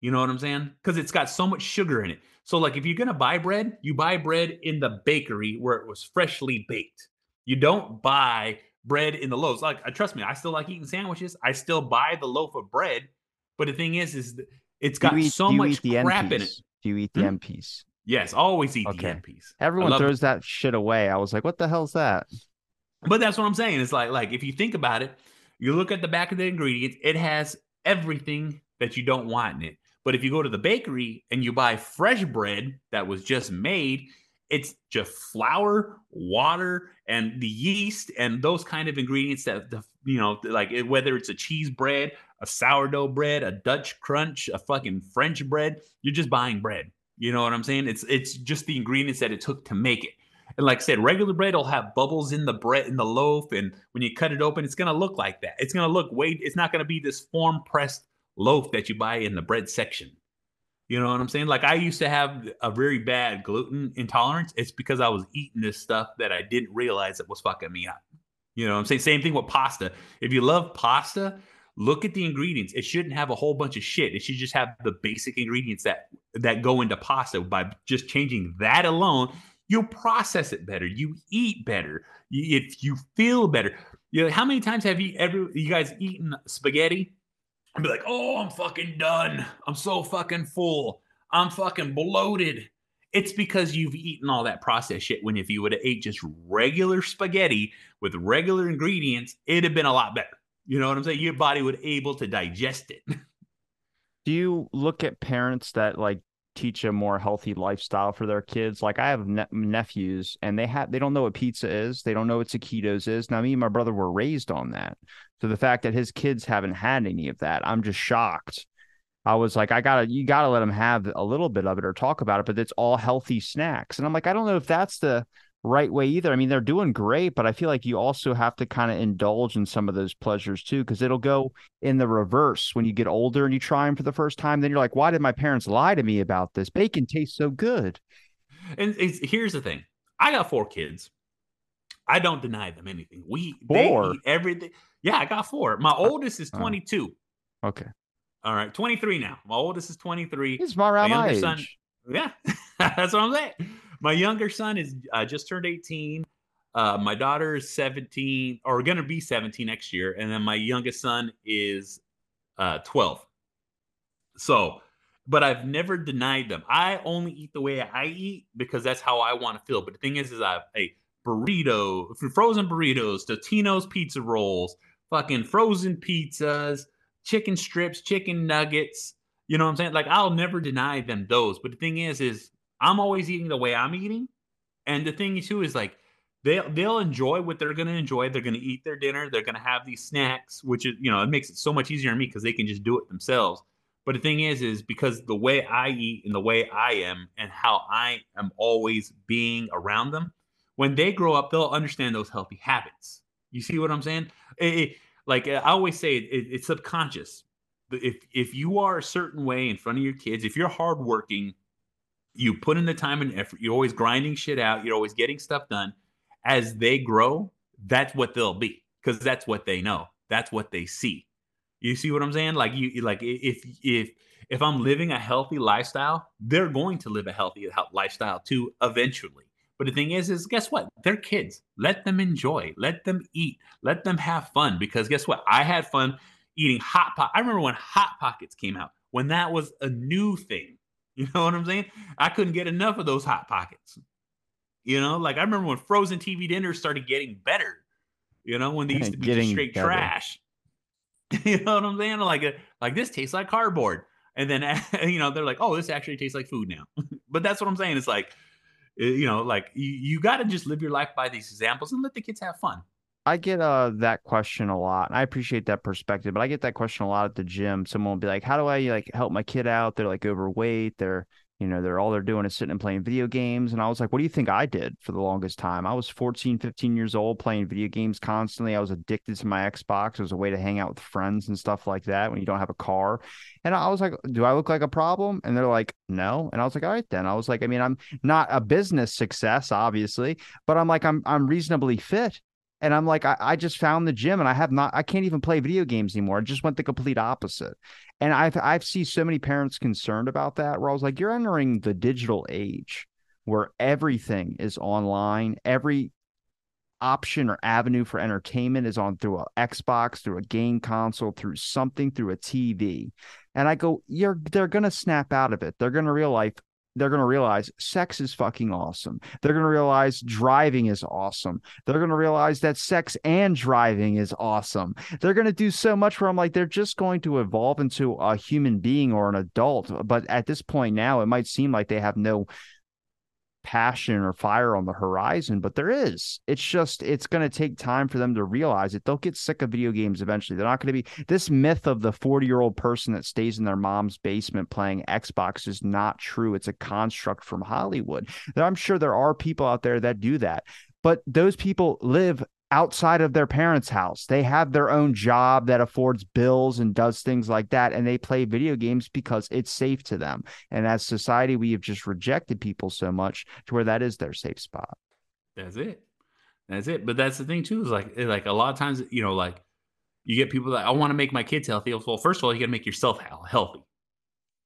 you know what I'm saying? Because it's got so much sugar in it. So, like, if you're gonna buy bread, you buy bread in the bakery where it was freshly baked. You don't buy bread in the loaves. Like, uh, trust me, I still like eating sandwiches. I still buy the loaf of bread. But the thing is, is it's got eat, so much crap in it. Do you eat the hmm? end piece? Yes, always eat okay. the end piece. Everyone throws it. that shit away. I was like, what the hell's that? But that's what I'm saying. It's like, like if you think about it, you look at the back of the ingredients, it has everything that you don't want in it. But if you go to the bakery and you buy fresh bread that was just made, it's just flour, water, and the yeast and those kind of ingredients that the you know like whether it's a cheese bread, a sourdough bread, a Dutch crunch, a fucking French bread, you're just buying bread. You know what I'm saying? It's it's just the ingredients that it took to make it. And like I said, regular bread will have bubbles in the bread in the loaf, and when you cut it open, it's gonna look like that. It's gonna look way. It's not gonna be this form pressed loaf that you buy in the bread section. You know what I'm saying? Like I used to have a very bad gluten intolerance. It's because I was eating this stuff that I didn't realize it was fucking me up. You know what I'm saying? Same thing with pasta. If you love pasta, look at the ingredients. It shouldn't have a whole bunch of shit. It should just have the basic ingredients that that go into pasta. By just changing that alone, you process it better. You eat better. If you feel better. You know, how many times have you ever you guys eaten spaghetti and be like, oh, I'm fucking done. I'm so fucking full. I'm fucking bloated. It's because you've eaten all that processed shit. When if you would have ate just regular spaghetti with regular ingredients, it'd have been a lot better. You know what I'm saying? Your body would able to digest it. Do you look at parents that like teach a more healthy lifestyle for their kids. Like I have ne- nephews and they have they don't know what pizza is. They don't know what taquitos is. Now me and my brother were raised on that. So the fact that his kids haven't had any of that, I'm just shocked. I was like, I gotta, you gotta let them have a little bit of it or talk about it, but it's all healthy snacks. And I'm like, I don't know if that's the right way either. I mean, they're doing great, but I feel like you also have to kind of indulge in some of those pleasures too, because it'll go in the reverse when you get older and you try them for the first time. Then you're like, why did my parents lie to me about this? Bacon tastes so good. And here's the thing I got four kids. I don't deny them anything. We four. everything. Yeah, I got four. My uh, oldest is uh. 22. okay. All right, 23 now. My oldest is 23. He's around my, my age. Son, yeah, that's what I'm saying. My younger son is uh, just turned 18. Uh, my daughter is 17 or going to be 17 next year. And then my youngest son is uh, 12. So, but I've never denied them. I only eat the way I eat because that's how I want to feel. But the thing is, is I have a burrito, frozen burritos, Totino's pizza rolls, fucking frozen pizzas, chicken strips, chicken nuggets. You know what I'm saying? Like I'll never deny them those. But the thing is, is I'm always eating the way I'm eating. And the thing too is like they'll they'll enjoy what they're gonna enjoy. They're gonna eat their dinner. They're gonna have these snacks, which is you know it makes it so much easier on me because they can just do it themselves. But the thing is, is because the way I eat and the way I am and how I am always being around them, when they grow up, they'll understand those healthy habits. You see what I'm saying? It, it, like I always say, it, it's subconscious. If if you are a certain way in front of your kids, if you're hardworking, you put in the time and effort. You're always grinding shit out. You're always getting stuff done. As they grow, that's what they'll be because that's what they know. That's what they see. You see what I'm saying? Like you, like if if if I'm living a healthy lifestyle, they're going to live a healthy lifestyle too eventually. But the thing is, is guess what? They're kids. Let them enjoy. Let them eat. Let them have fun. Because guess what? I had fun eating hot pot. I remember when hot pockets came out. When that was a new thing. You know what I'm saying? I couldn't get enough of those hot pockets. You know, like I remember when frozen TV dinners started getting better. You know, when they used to be just straight better. trash. you know what I'm saying? Like, a, uh, like this tastes like cardboard, and then you know they're like, oh, this actually tastes like food now. but that's what I'm saying. It's like, uh, you know, like you, you got to just live your life by these examples and let the kids have fun. I get uh that question a lot. I appreciate that perspective, but I get that question a lot at the gym. Someone will be like, "How do I like help my kid out? They're like overweight. They're you know, they're all they're doing is sitting and playing video games." And I was like, "What do you think I did for the longest time? I was 14, 15 years old playing video games constantly. I was addicted to my Xbox. It was a way to hang out with friends and stuff like that when you don't have a car." And I was like, "Do I look like a problem?" And they're like, "No." And I was like, "All right then." I was like, "I mean, I'm not a business success, obviously, but I'm like, I'm I'm reasonably fit." And I'm like, I, I just found the gym and I have not, I can't even play video games anymore. I just went the complete opposite. And I've, I've seen so many parents concerned about that where I was like, you're entering the digital age where everything is online. Every option or avenue for entertainment is on through an Xbox, through a game console, through something, through a TV. And I go, you're they're gonna snap out of it. They're gonna realize they're going to realize sex is fucking awesome. They're going to realize driving is awesome. They're going to realize that sex and driving is awesome. They're going to do so much where I'm like, they're just going to evolve into a human being or an adult. But at this point now, it might seem like they have no passion or fire on the horizon, but there is. It's just it's going to take time for them to realize it. They'll get sick of video games eventually. They're not going to be this myth of the 40-year-old person that stays in their mom's basement playing Xbox is not true. It's a construct from Hollywood. I'm sure there are people out there that do that. But those people live outside of their parents' house. They have their own job that affords bills and does things like that. And they play video games because it's safe to them. And as society, we have just rejected people so much to where that is their safe spot. That's it. That's it. But that's the thing too, is like like a lot of times, you know, like you get people that I want to make my kids healthy. Well, first of all, you gotta make yourself healthy.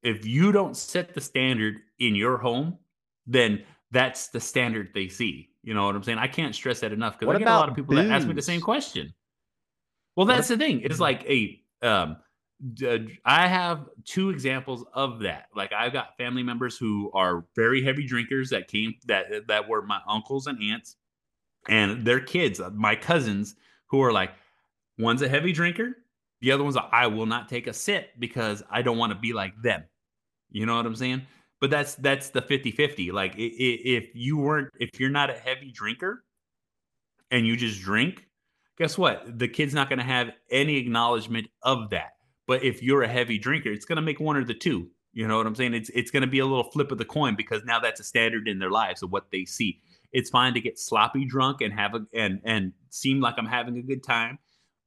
If you don't set the standard in your home, then that's the standard they see. You know what I'm saying? I can't stress that enough because I get a lot of people booze? that ask me the same question. Well, that's what? the thing. It's like a um, I have two examples of that. Like I've got family members who are very heavy drinkers that came that that were my uncles and aunts, and their kids, uh, my cousins, who are like, one's a heavy drinker, the other one's a, I will not take a sip because I don't want to be like them. You know what I'm saying? But that's that's the 50-50 like if you weren't if you're not a heavy drinker and you just drink guess what? The kid's not going to have any acknowledgement of that. But if you're a heavy drinker it's going to make one or the two. You know what i'm saying? It's it's going to be a little flip of the coin because now that's a standard in their lives of what they see. It's fine to get sloppy drunk and have a and and seem like i'm having a good time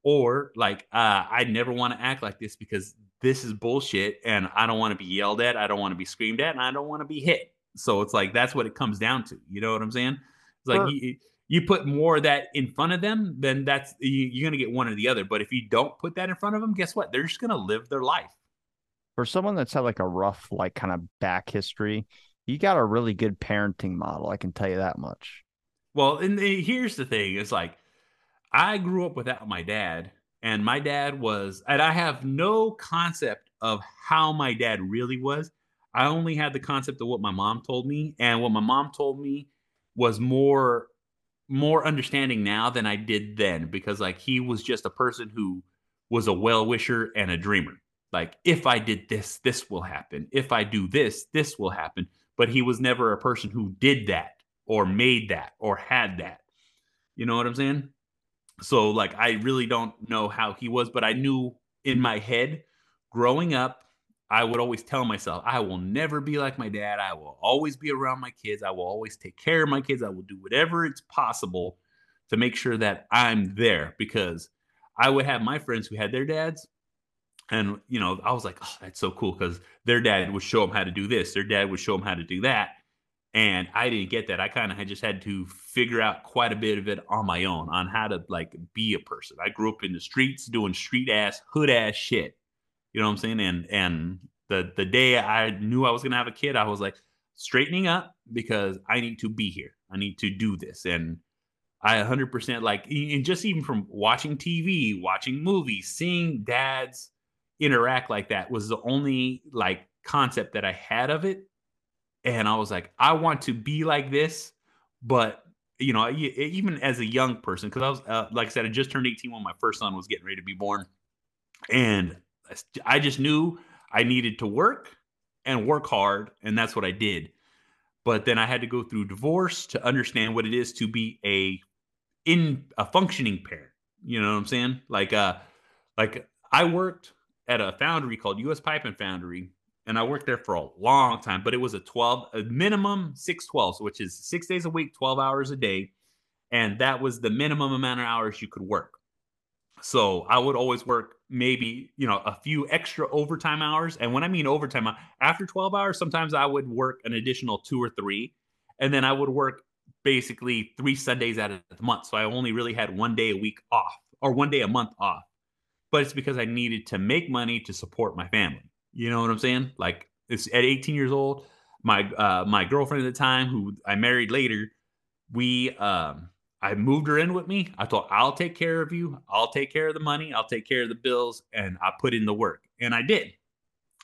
or like uh, i never want to act like this because this is bullshit and I don't want to be yelled at, I don't want to be screamed at, and I don't want to be hit. So it's like that's what it comes down to. You know what I'm saying? It's like you, you put more of that in front of them, then that's you, you're gonna get one or the other. But if you don't put that in front of them, guess what? They're just gonna live their life. For someone that's had like a rough, like kind of back history, you got a really good parenting model. I can tell you that much. Well, and the, here's the thing: it's like I grew up without my dad, and my dad was, and I have no concept of how my dad really was. I only had the concept of what my mom told me, and what my mom told me was more more understanding now than I did then because like he was just a person who was a well wisher and a dreamer. Like if I did this, this will happen. If I do this, this will happen. But he was never a person who did that or made that or had that. You know what I'm saying? So like I really don't know how he was, but I knew in my head growing up, I would always tell myself, I will never be like my dad. I will always be around my kids. I will always take care of my kids. I will do whatever it's possible to make sure that I'm there because I would have my friends who had their dads. And, you know, I was like, oh, that's so cool because their dad would show them how to do this. Their dad would show them how to do that. And I didn't get that. I kind of just had to figure out quite a bit of it on my own on how to like be a person. I grew up in the streets doing street ass, hood ass shit. You know what I'm saying? And and the the day I knew I was gonna have a kid, I was like straightening up because I need to be here. I need to do this. And I 100% like, and just even from watching TV, watching movies, seeing dads interact like that was the only like concept that I had of it and I was like, I want to be like this, but you know, even as a young person, because I was, uh, like I said, I just turned 18 when my first son was getting ready to be born, and I just knew I needed to work and work hard, and that's what I did. But then I had to go through divorce to understand what it is to be a in a functioning parent. You know what I'm saying? Like, uh, like I worked at a foundry called U.S. Pipe and Foundry and I worked there for a long time, but it was a 12, a minimum 612, which is six days a week, 12 hours a day. And that was the minimum amount of hours you could work. So I would always work maybe, you know, a few extra overtime hours. And when I mean overtime, after 12 hours, sometimes I would work an additional two or three. And then I would work basically three Sundays out of the month. So I only really had one day a week off or one day a month off. But it's because I needed to make money to support my family. You know what I'm saying? Like it's at 18 years old. My uh, my girlfriend at the time, who I married later, we um, I moved her in with me. I thought I'll take care of you. I'll take care of the money. I'll take care of the bills, and I put in the work, and I did.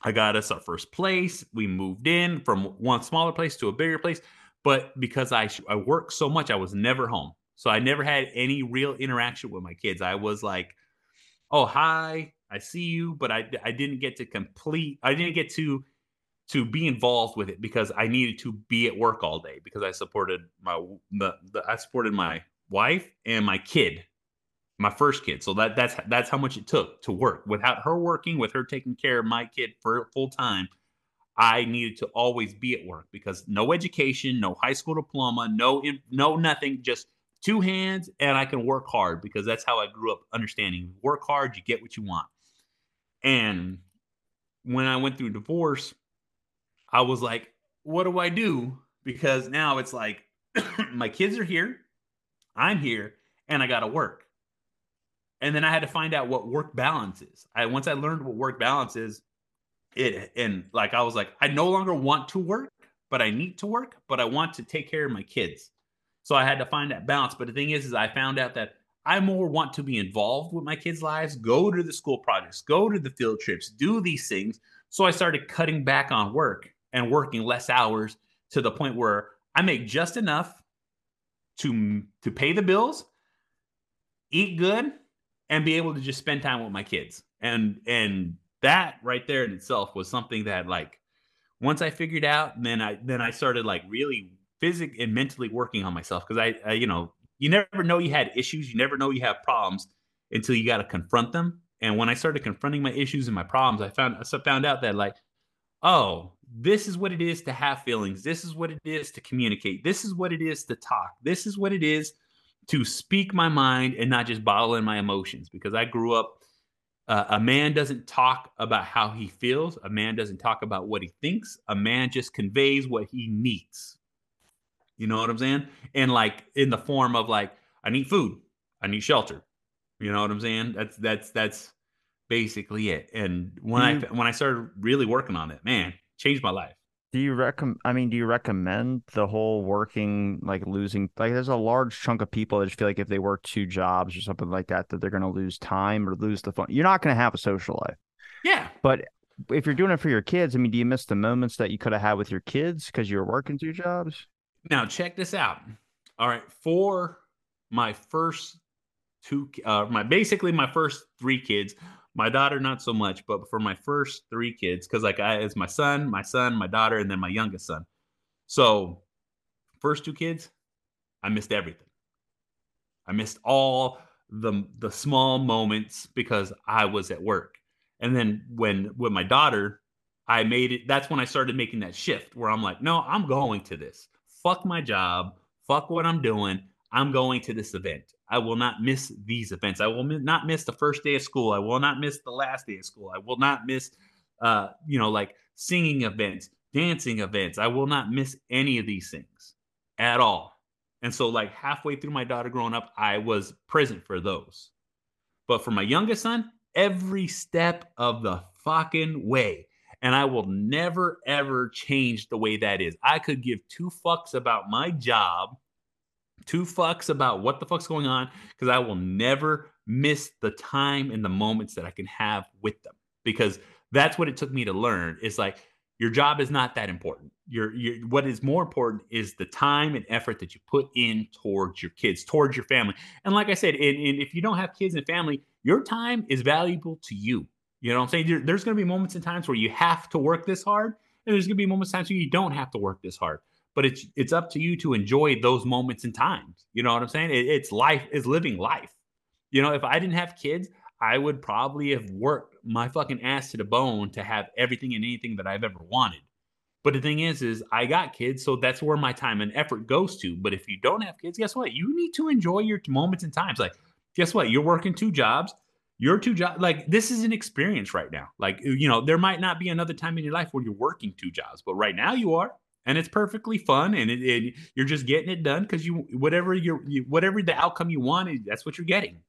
I got us our first place. We moved in from one smaller place to a bigger place, but because I I worked so much, I was never home. So I never had any real interaction with my kids. I was like, "Oh, hi, I see you, but I I didn't get to complete. I didn't get to to be involved with it because I needed to be at work all day because I supported my the, the I supported my wife and my kid, my first kid. So that that's that's how much it took to work. Without her working, with her taking care of my kid for full time, I needed to always be at work because no education, no high school diploma, no no nothing, just two hands and I can work hard because that's how I grew up understanding work hard, you get what you want. And when I went through divorce, I was like, what do I do? Because now it's like my kids are here, I'm here, and I got to work. And then I had to find out what work balance is. I once I learned what work balance is, it and like I was like, I no longer want to work, but I need to work, but I want to take care of my kids. So I had to find that balance. But the thing is, is I found out that I more want to be involved with my kids' lives, go to the school projects, go to the field trips, do these things. So I started cutting back on work and working less hours to the point where I make just enough to to pay the bills, eat good, and be able to just spend time with my kids. And and that right there in itself was something that like once I figured out, then I then I started like really physically and mentally working on myself because I, I, you know, you never know you had issues, you never know you have problems until you got to confront them. And when I started confronting my issues and my problems, I found I found out that like, oh, this is what it is to have feelings. This is what it is to communicate. This is what it is to talk. This is what it is to speak my mind and not just bottle in my emotions. Because I grew up, uh, a man doesn't talk about how he feels. A man doesn't talk about what he thinks. A man just conveys what he needs. You know what I'm saying? And like in the form of like, I need food, I need shelter. You know what I'm saying? That's that's that's basically it. And when you, I when I started really working on it, man, changed my life. Do you recommend? I mean, do you recommend the whole working like losing? Like, there's a large chunk of people that just feel like if they work two jobs or something like that, that they're going to lose time or lose the fun. You're not going to have a social life. Yeah, but if you're doing it for your kids, I mean, do you miss the moments that you could have had with your kids because you're working two jobs? Now check this out. All right, for my first two, uh, my basically my first three kids. My daughter, not so much, but for my first three kids, because like I, it's my son, my son, my daughter, and then my youngest son. So, first two kids, I missed everything. I missed all the the small moments because I was at work. And then when with my daughter, I made it. That's when I started making that shift where I'm like, no, I'm going to this fuck my job, fuck what I'm doing. I'm going to this event. I will not miss these events. I will not miss the first day of school. I will not miss the last day of school. I will not miss, uh, you know, like singing events, dancing events. I will not miss any of these things at all. And so, like halfway through my daughter growing up, I was present for those. But for my youngest son, every step of the fucking way, and I will never ever change the way that is. I could give two fucks about my job, two fucks about what the fuck's going on, because I will never miss the time and the moments that I can have with them. Because that's what it took me to learn. Is like your job is not that important. Your, your what is more important is the time and effort that you put in towards your kids, towards your family. And like I said, and if you don't have kids and family, your time is valuable to you. You know what I'm saying? There, there's going to be moments and times where you have to work this hard, and there's going to be moments and times where you don't have to work this hard. But it's it's up to you to enjoy those moments and times. You know what I'm saying? It, it's life is living life. You know, if I didn't have kids, I would probably have worked my fucking ass to the bone to have everything and anything that I've ever wanted. But the thing is, is I got kids, so that's where my time and effort goes to. But if you don't have kids, guess what? You need to enjoy your moments and times. Like, guess what? You're working two jobs your two jobs like this is an experience right now. Like you know there might not be another time in your life where you're working two jobs but right now you are and it's perfectly fun and, it, you're just getting it done because you whatever you're you, whatever the outcome you want that's what you're getting.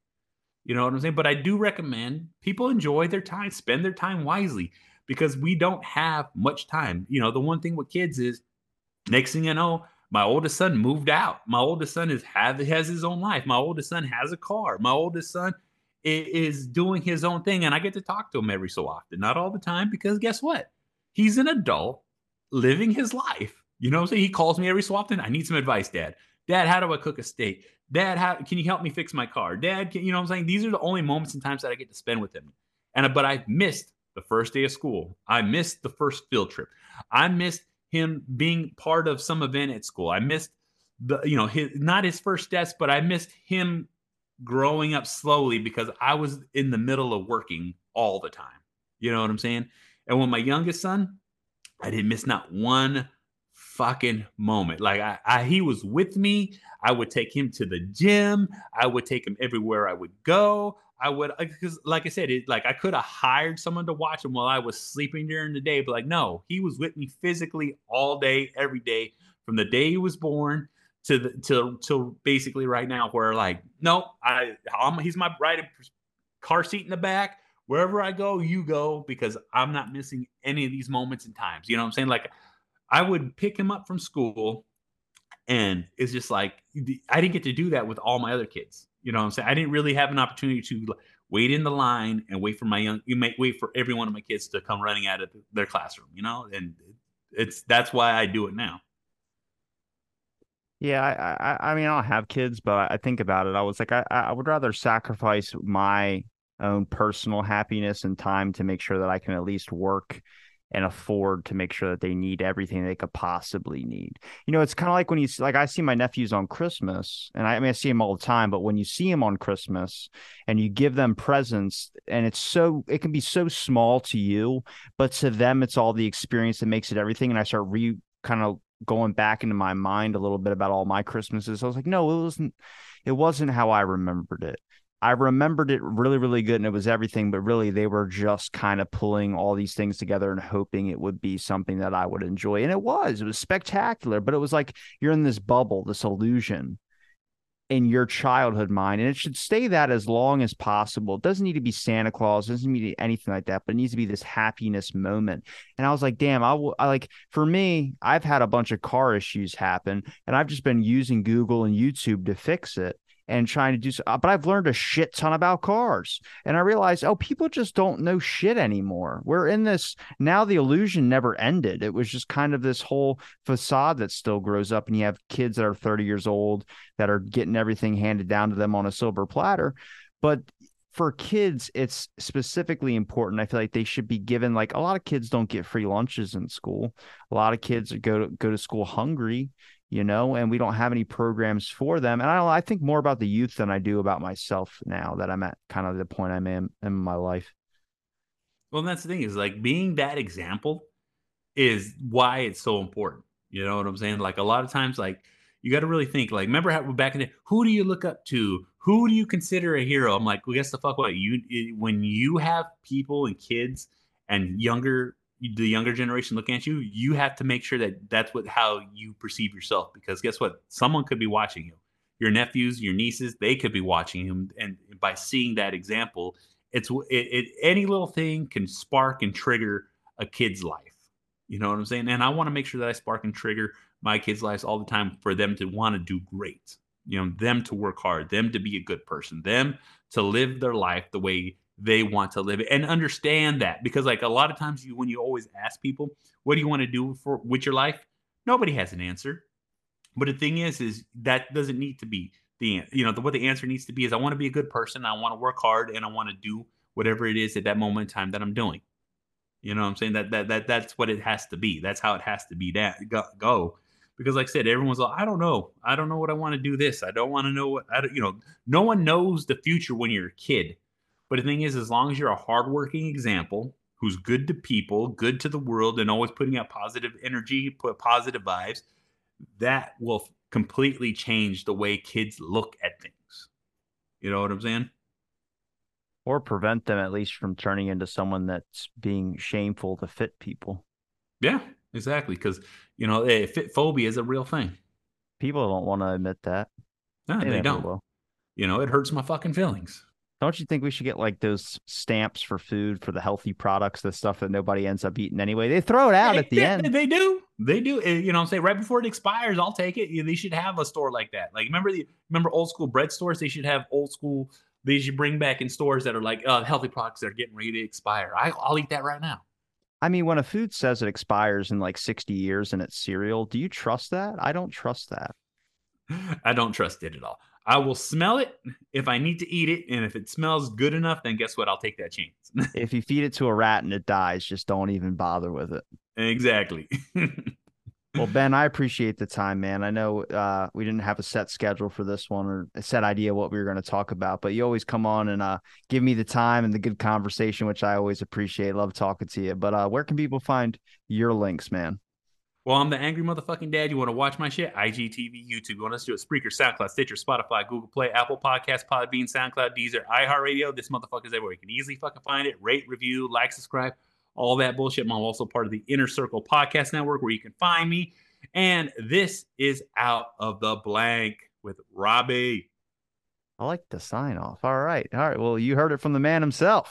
You know what i'm saying? But i do recommend people enjoy their time spend their time wisely because we don't have much time. You know the one thing with kids is next thing you know my oldest son moved out. My oldest son is have has his own life. My oldest son has a car. My oldest son is doing his own thing. And I get to talk to him every so often, not all the time, because guess what? He's an adult living his life. You know what I'm saying? He calls me every so often. I need some advice, Dad. Dad, how do I cook a steak? Dad, how can you help me fix my car? Dad, can, you know what I'm saying? These are the only moments and times that I get to spend with him. And but I missed the first day of school. I missed the first field trip. I missed him being part of some event at school. I missed the, you know, his not his first steps, but I missed him growing up slowly because I was in the middle of working all the time. You know what I'm saying? And when my youngest son, I didn't miss not one fucking moment. Like I, I, he was with me. I would take him to the gym. I would take him everywhere I would go. I would uh, because, like I said, it like I could have hired someone to watch him while I was sleeping during the day, but like no, he was with me physically all day, every day, from the day he was born to the till till basically right now, where like no, I I'm, he's my right car seat in the back. Wherever I go, you go because I'm not missing any of these moments and times. You know what I'm saying? Like I would pick him up from school, and it's just like I didn't get to do that with all my other kids. You know what I'm saying? I didn't really have an opportunity to wait in the line and wait for my young you might wait for every one of my kids to come running out of their classroom, you know? And it's that's why I do it now. Yeah, I, I, I mean, I don't have kids, but I think about it. I was like, I, I would rather sacrifice my own personal happiness and time to make sure that I can at least work and afford to make sure that they need everything they could possibly need. You know, it's kind of like when you like I see my nephews on Christmas, and I, I mean I see them all the time, but when you see them on Christmas and you give them presents, and it's so it can be so small to you, but to them it's all the experience that makes it everything. And I start re kind of going back into my mind a little bit about all my Christmases. I was like, no, it wasn't. It wasn't how I remembered it. I remembered it really, really good and it was everything, but really they were just kind of pulling all these things together and hoping it would be something that I would enjoy. And it was, it was spectacular, but it was like you're in this bubble, this illusion in your childhood mind. And it should stay that as long as possible. It doesn't need to be Santa Claus, doesn't need to be anything like that, but it needs to be this happiness moment. And I was like, damn, I, will, I like, for me, I've had a bunch of car issues happen and I've just been using Google and YouTube to fix it and trying to do so. Uh, but I've learned a shit ton about cars. And I realized, oh, people just don't know shit anymore. We're in this now, the illusion never ended. It was just kind of this whole facade that still grows up. And you have kids that are 30 years old that are getting everything handed down to them on a silver platter. But for kids, it's specifically important. I feel like they should be given like a lot of kids don't get free lunches in school. A lot of kids go to go to school hungry you know, and we don't have any programs for them. And I I think more about the youth than I do about myself now that I'm at kind of the point I'm in in my life. Well, that's the thing is like being that example is why it's so important. You know what I'm saying? Like a lot of times, like you got to really think. Like, remember how back in the who do you look up to? Who do you consider a hero? I'm like, well, guess the fuck what you when you have people and kids and younger the younger generation looking at you, you have to make sure that that's what how you perceive yourself. Because guess what? Someone could be watching you. Your nephews, your nieces, they could be watching you, and by seeing that example, it's it, it any little thing can spark and trigger a kid's life. You know what I'm saying? And I want to make sure that I spark and trigger my kids' lives all the time for them to want to do great. You know, them to work hard, them to be a good person, them to live their life the way they want to live and understand that because like a lot of times you when you always ask people what do you want to do for with your life? Nobody has an answer. But the thing is is that doesn't need to be the you know the, what the answer needs to be is i want to be a good person i want to work hard and i want to do whatever it is at that moment in time that i'm doing. You know what i'm saying? That that, that that's what it has to be. That's how it has to be that go, go. because like i said everyone's like i don't know. I don't know what i want to do this. I don't want to know what i don't you know no one knows the future when you're a kid but the thing is, as long as you're a hardworking example who's good to people, good to the world, and always putting out positive energy, put positive vibes, that will completely change the way kids look at things. You know what I'm saying? Or prevent them at least from turning into someone that's being shameful to fit people. Yeah, exactly. Because you know, eh, fit phobia is a real thing. People don't want to admit that. No, they, they don't. Will. You know, it hurts my fucking feelings. Don't you think we should get like those stamps for food for the healthy products, the stuff that nobody ends up eating anyway? They throw it out they, at the they, end. They do. They do. Eh, you know, I'm saying right before it expires, I'll take it. They should have a store like that. Like remember the remember old school bread stores? They should have old school. They should bring back in stores that are like uh, healthy products that are getting ready to expire. I, I'll eat that right now. I mean, when a food says it expires in like 60 years and it's cereal, do you trust that? I don't trust that. I don't trust it at all. I will smell it if I need to eat it. And if it smells good enough, then guess what? I'll take that chance. if you feed it to a rat and it dies, just don't even bother with it. Exactly. well, Ben, I appreciate the time, man. I know uh, we didn't have a set schedule for this one or a set idea what we were going to talk about, but you always come on and uh, give me the time and the good conversation, which I always appreciate. Love talking to you. But uh, where can people find your links, man? Well, I'm the angry motherfucking dad. You want to watch my shit? IGTV, YouTube. You want us to do it? Spreaker, SoundCloud, Stitcher, Spotify, Google Play, Apple Podcasts, Podbean, SoundCloud, Deezer, iHeartRadio. This motherfucker motherfucker's everywhere. You can easily fucking find it. Rate, review, like, subscribe, all that bullshit. I'm also part of the Inner Circle Podcast Network where you can find me. And this is Out of the Blank with Robbie. I like the sign off. All right. All right. Well, you heard it from the man himself.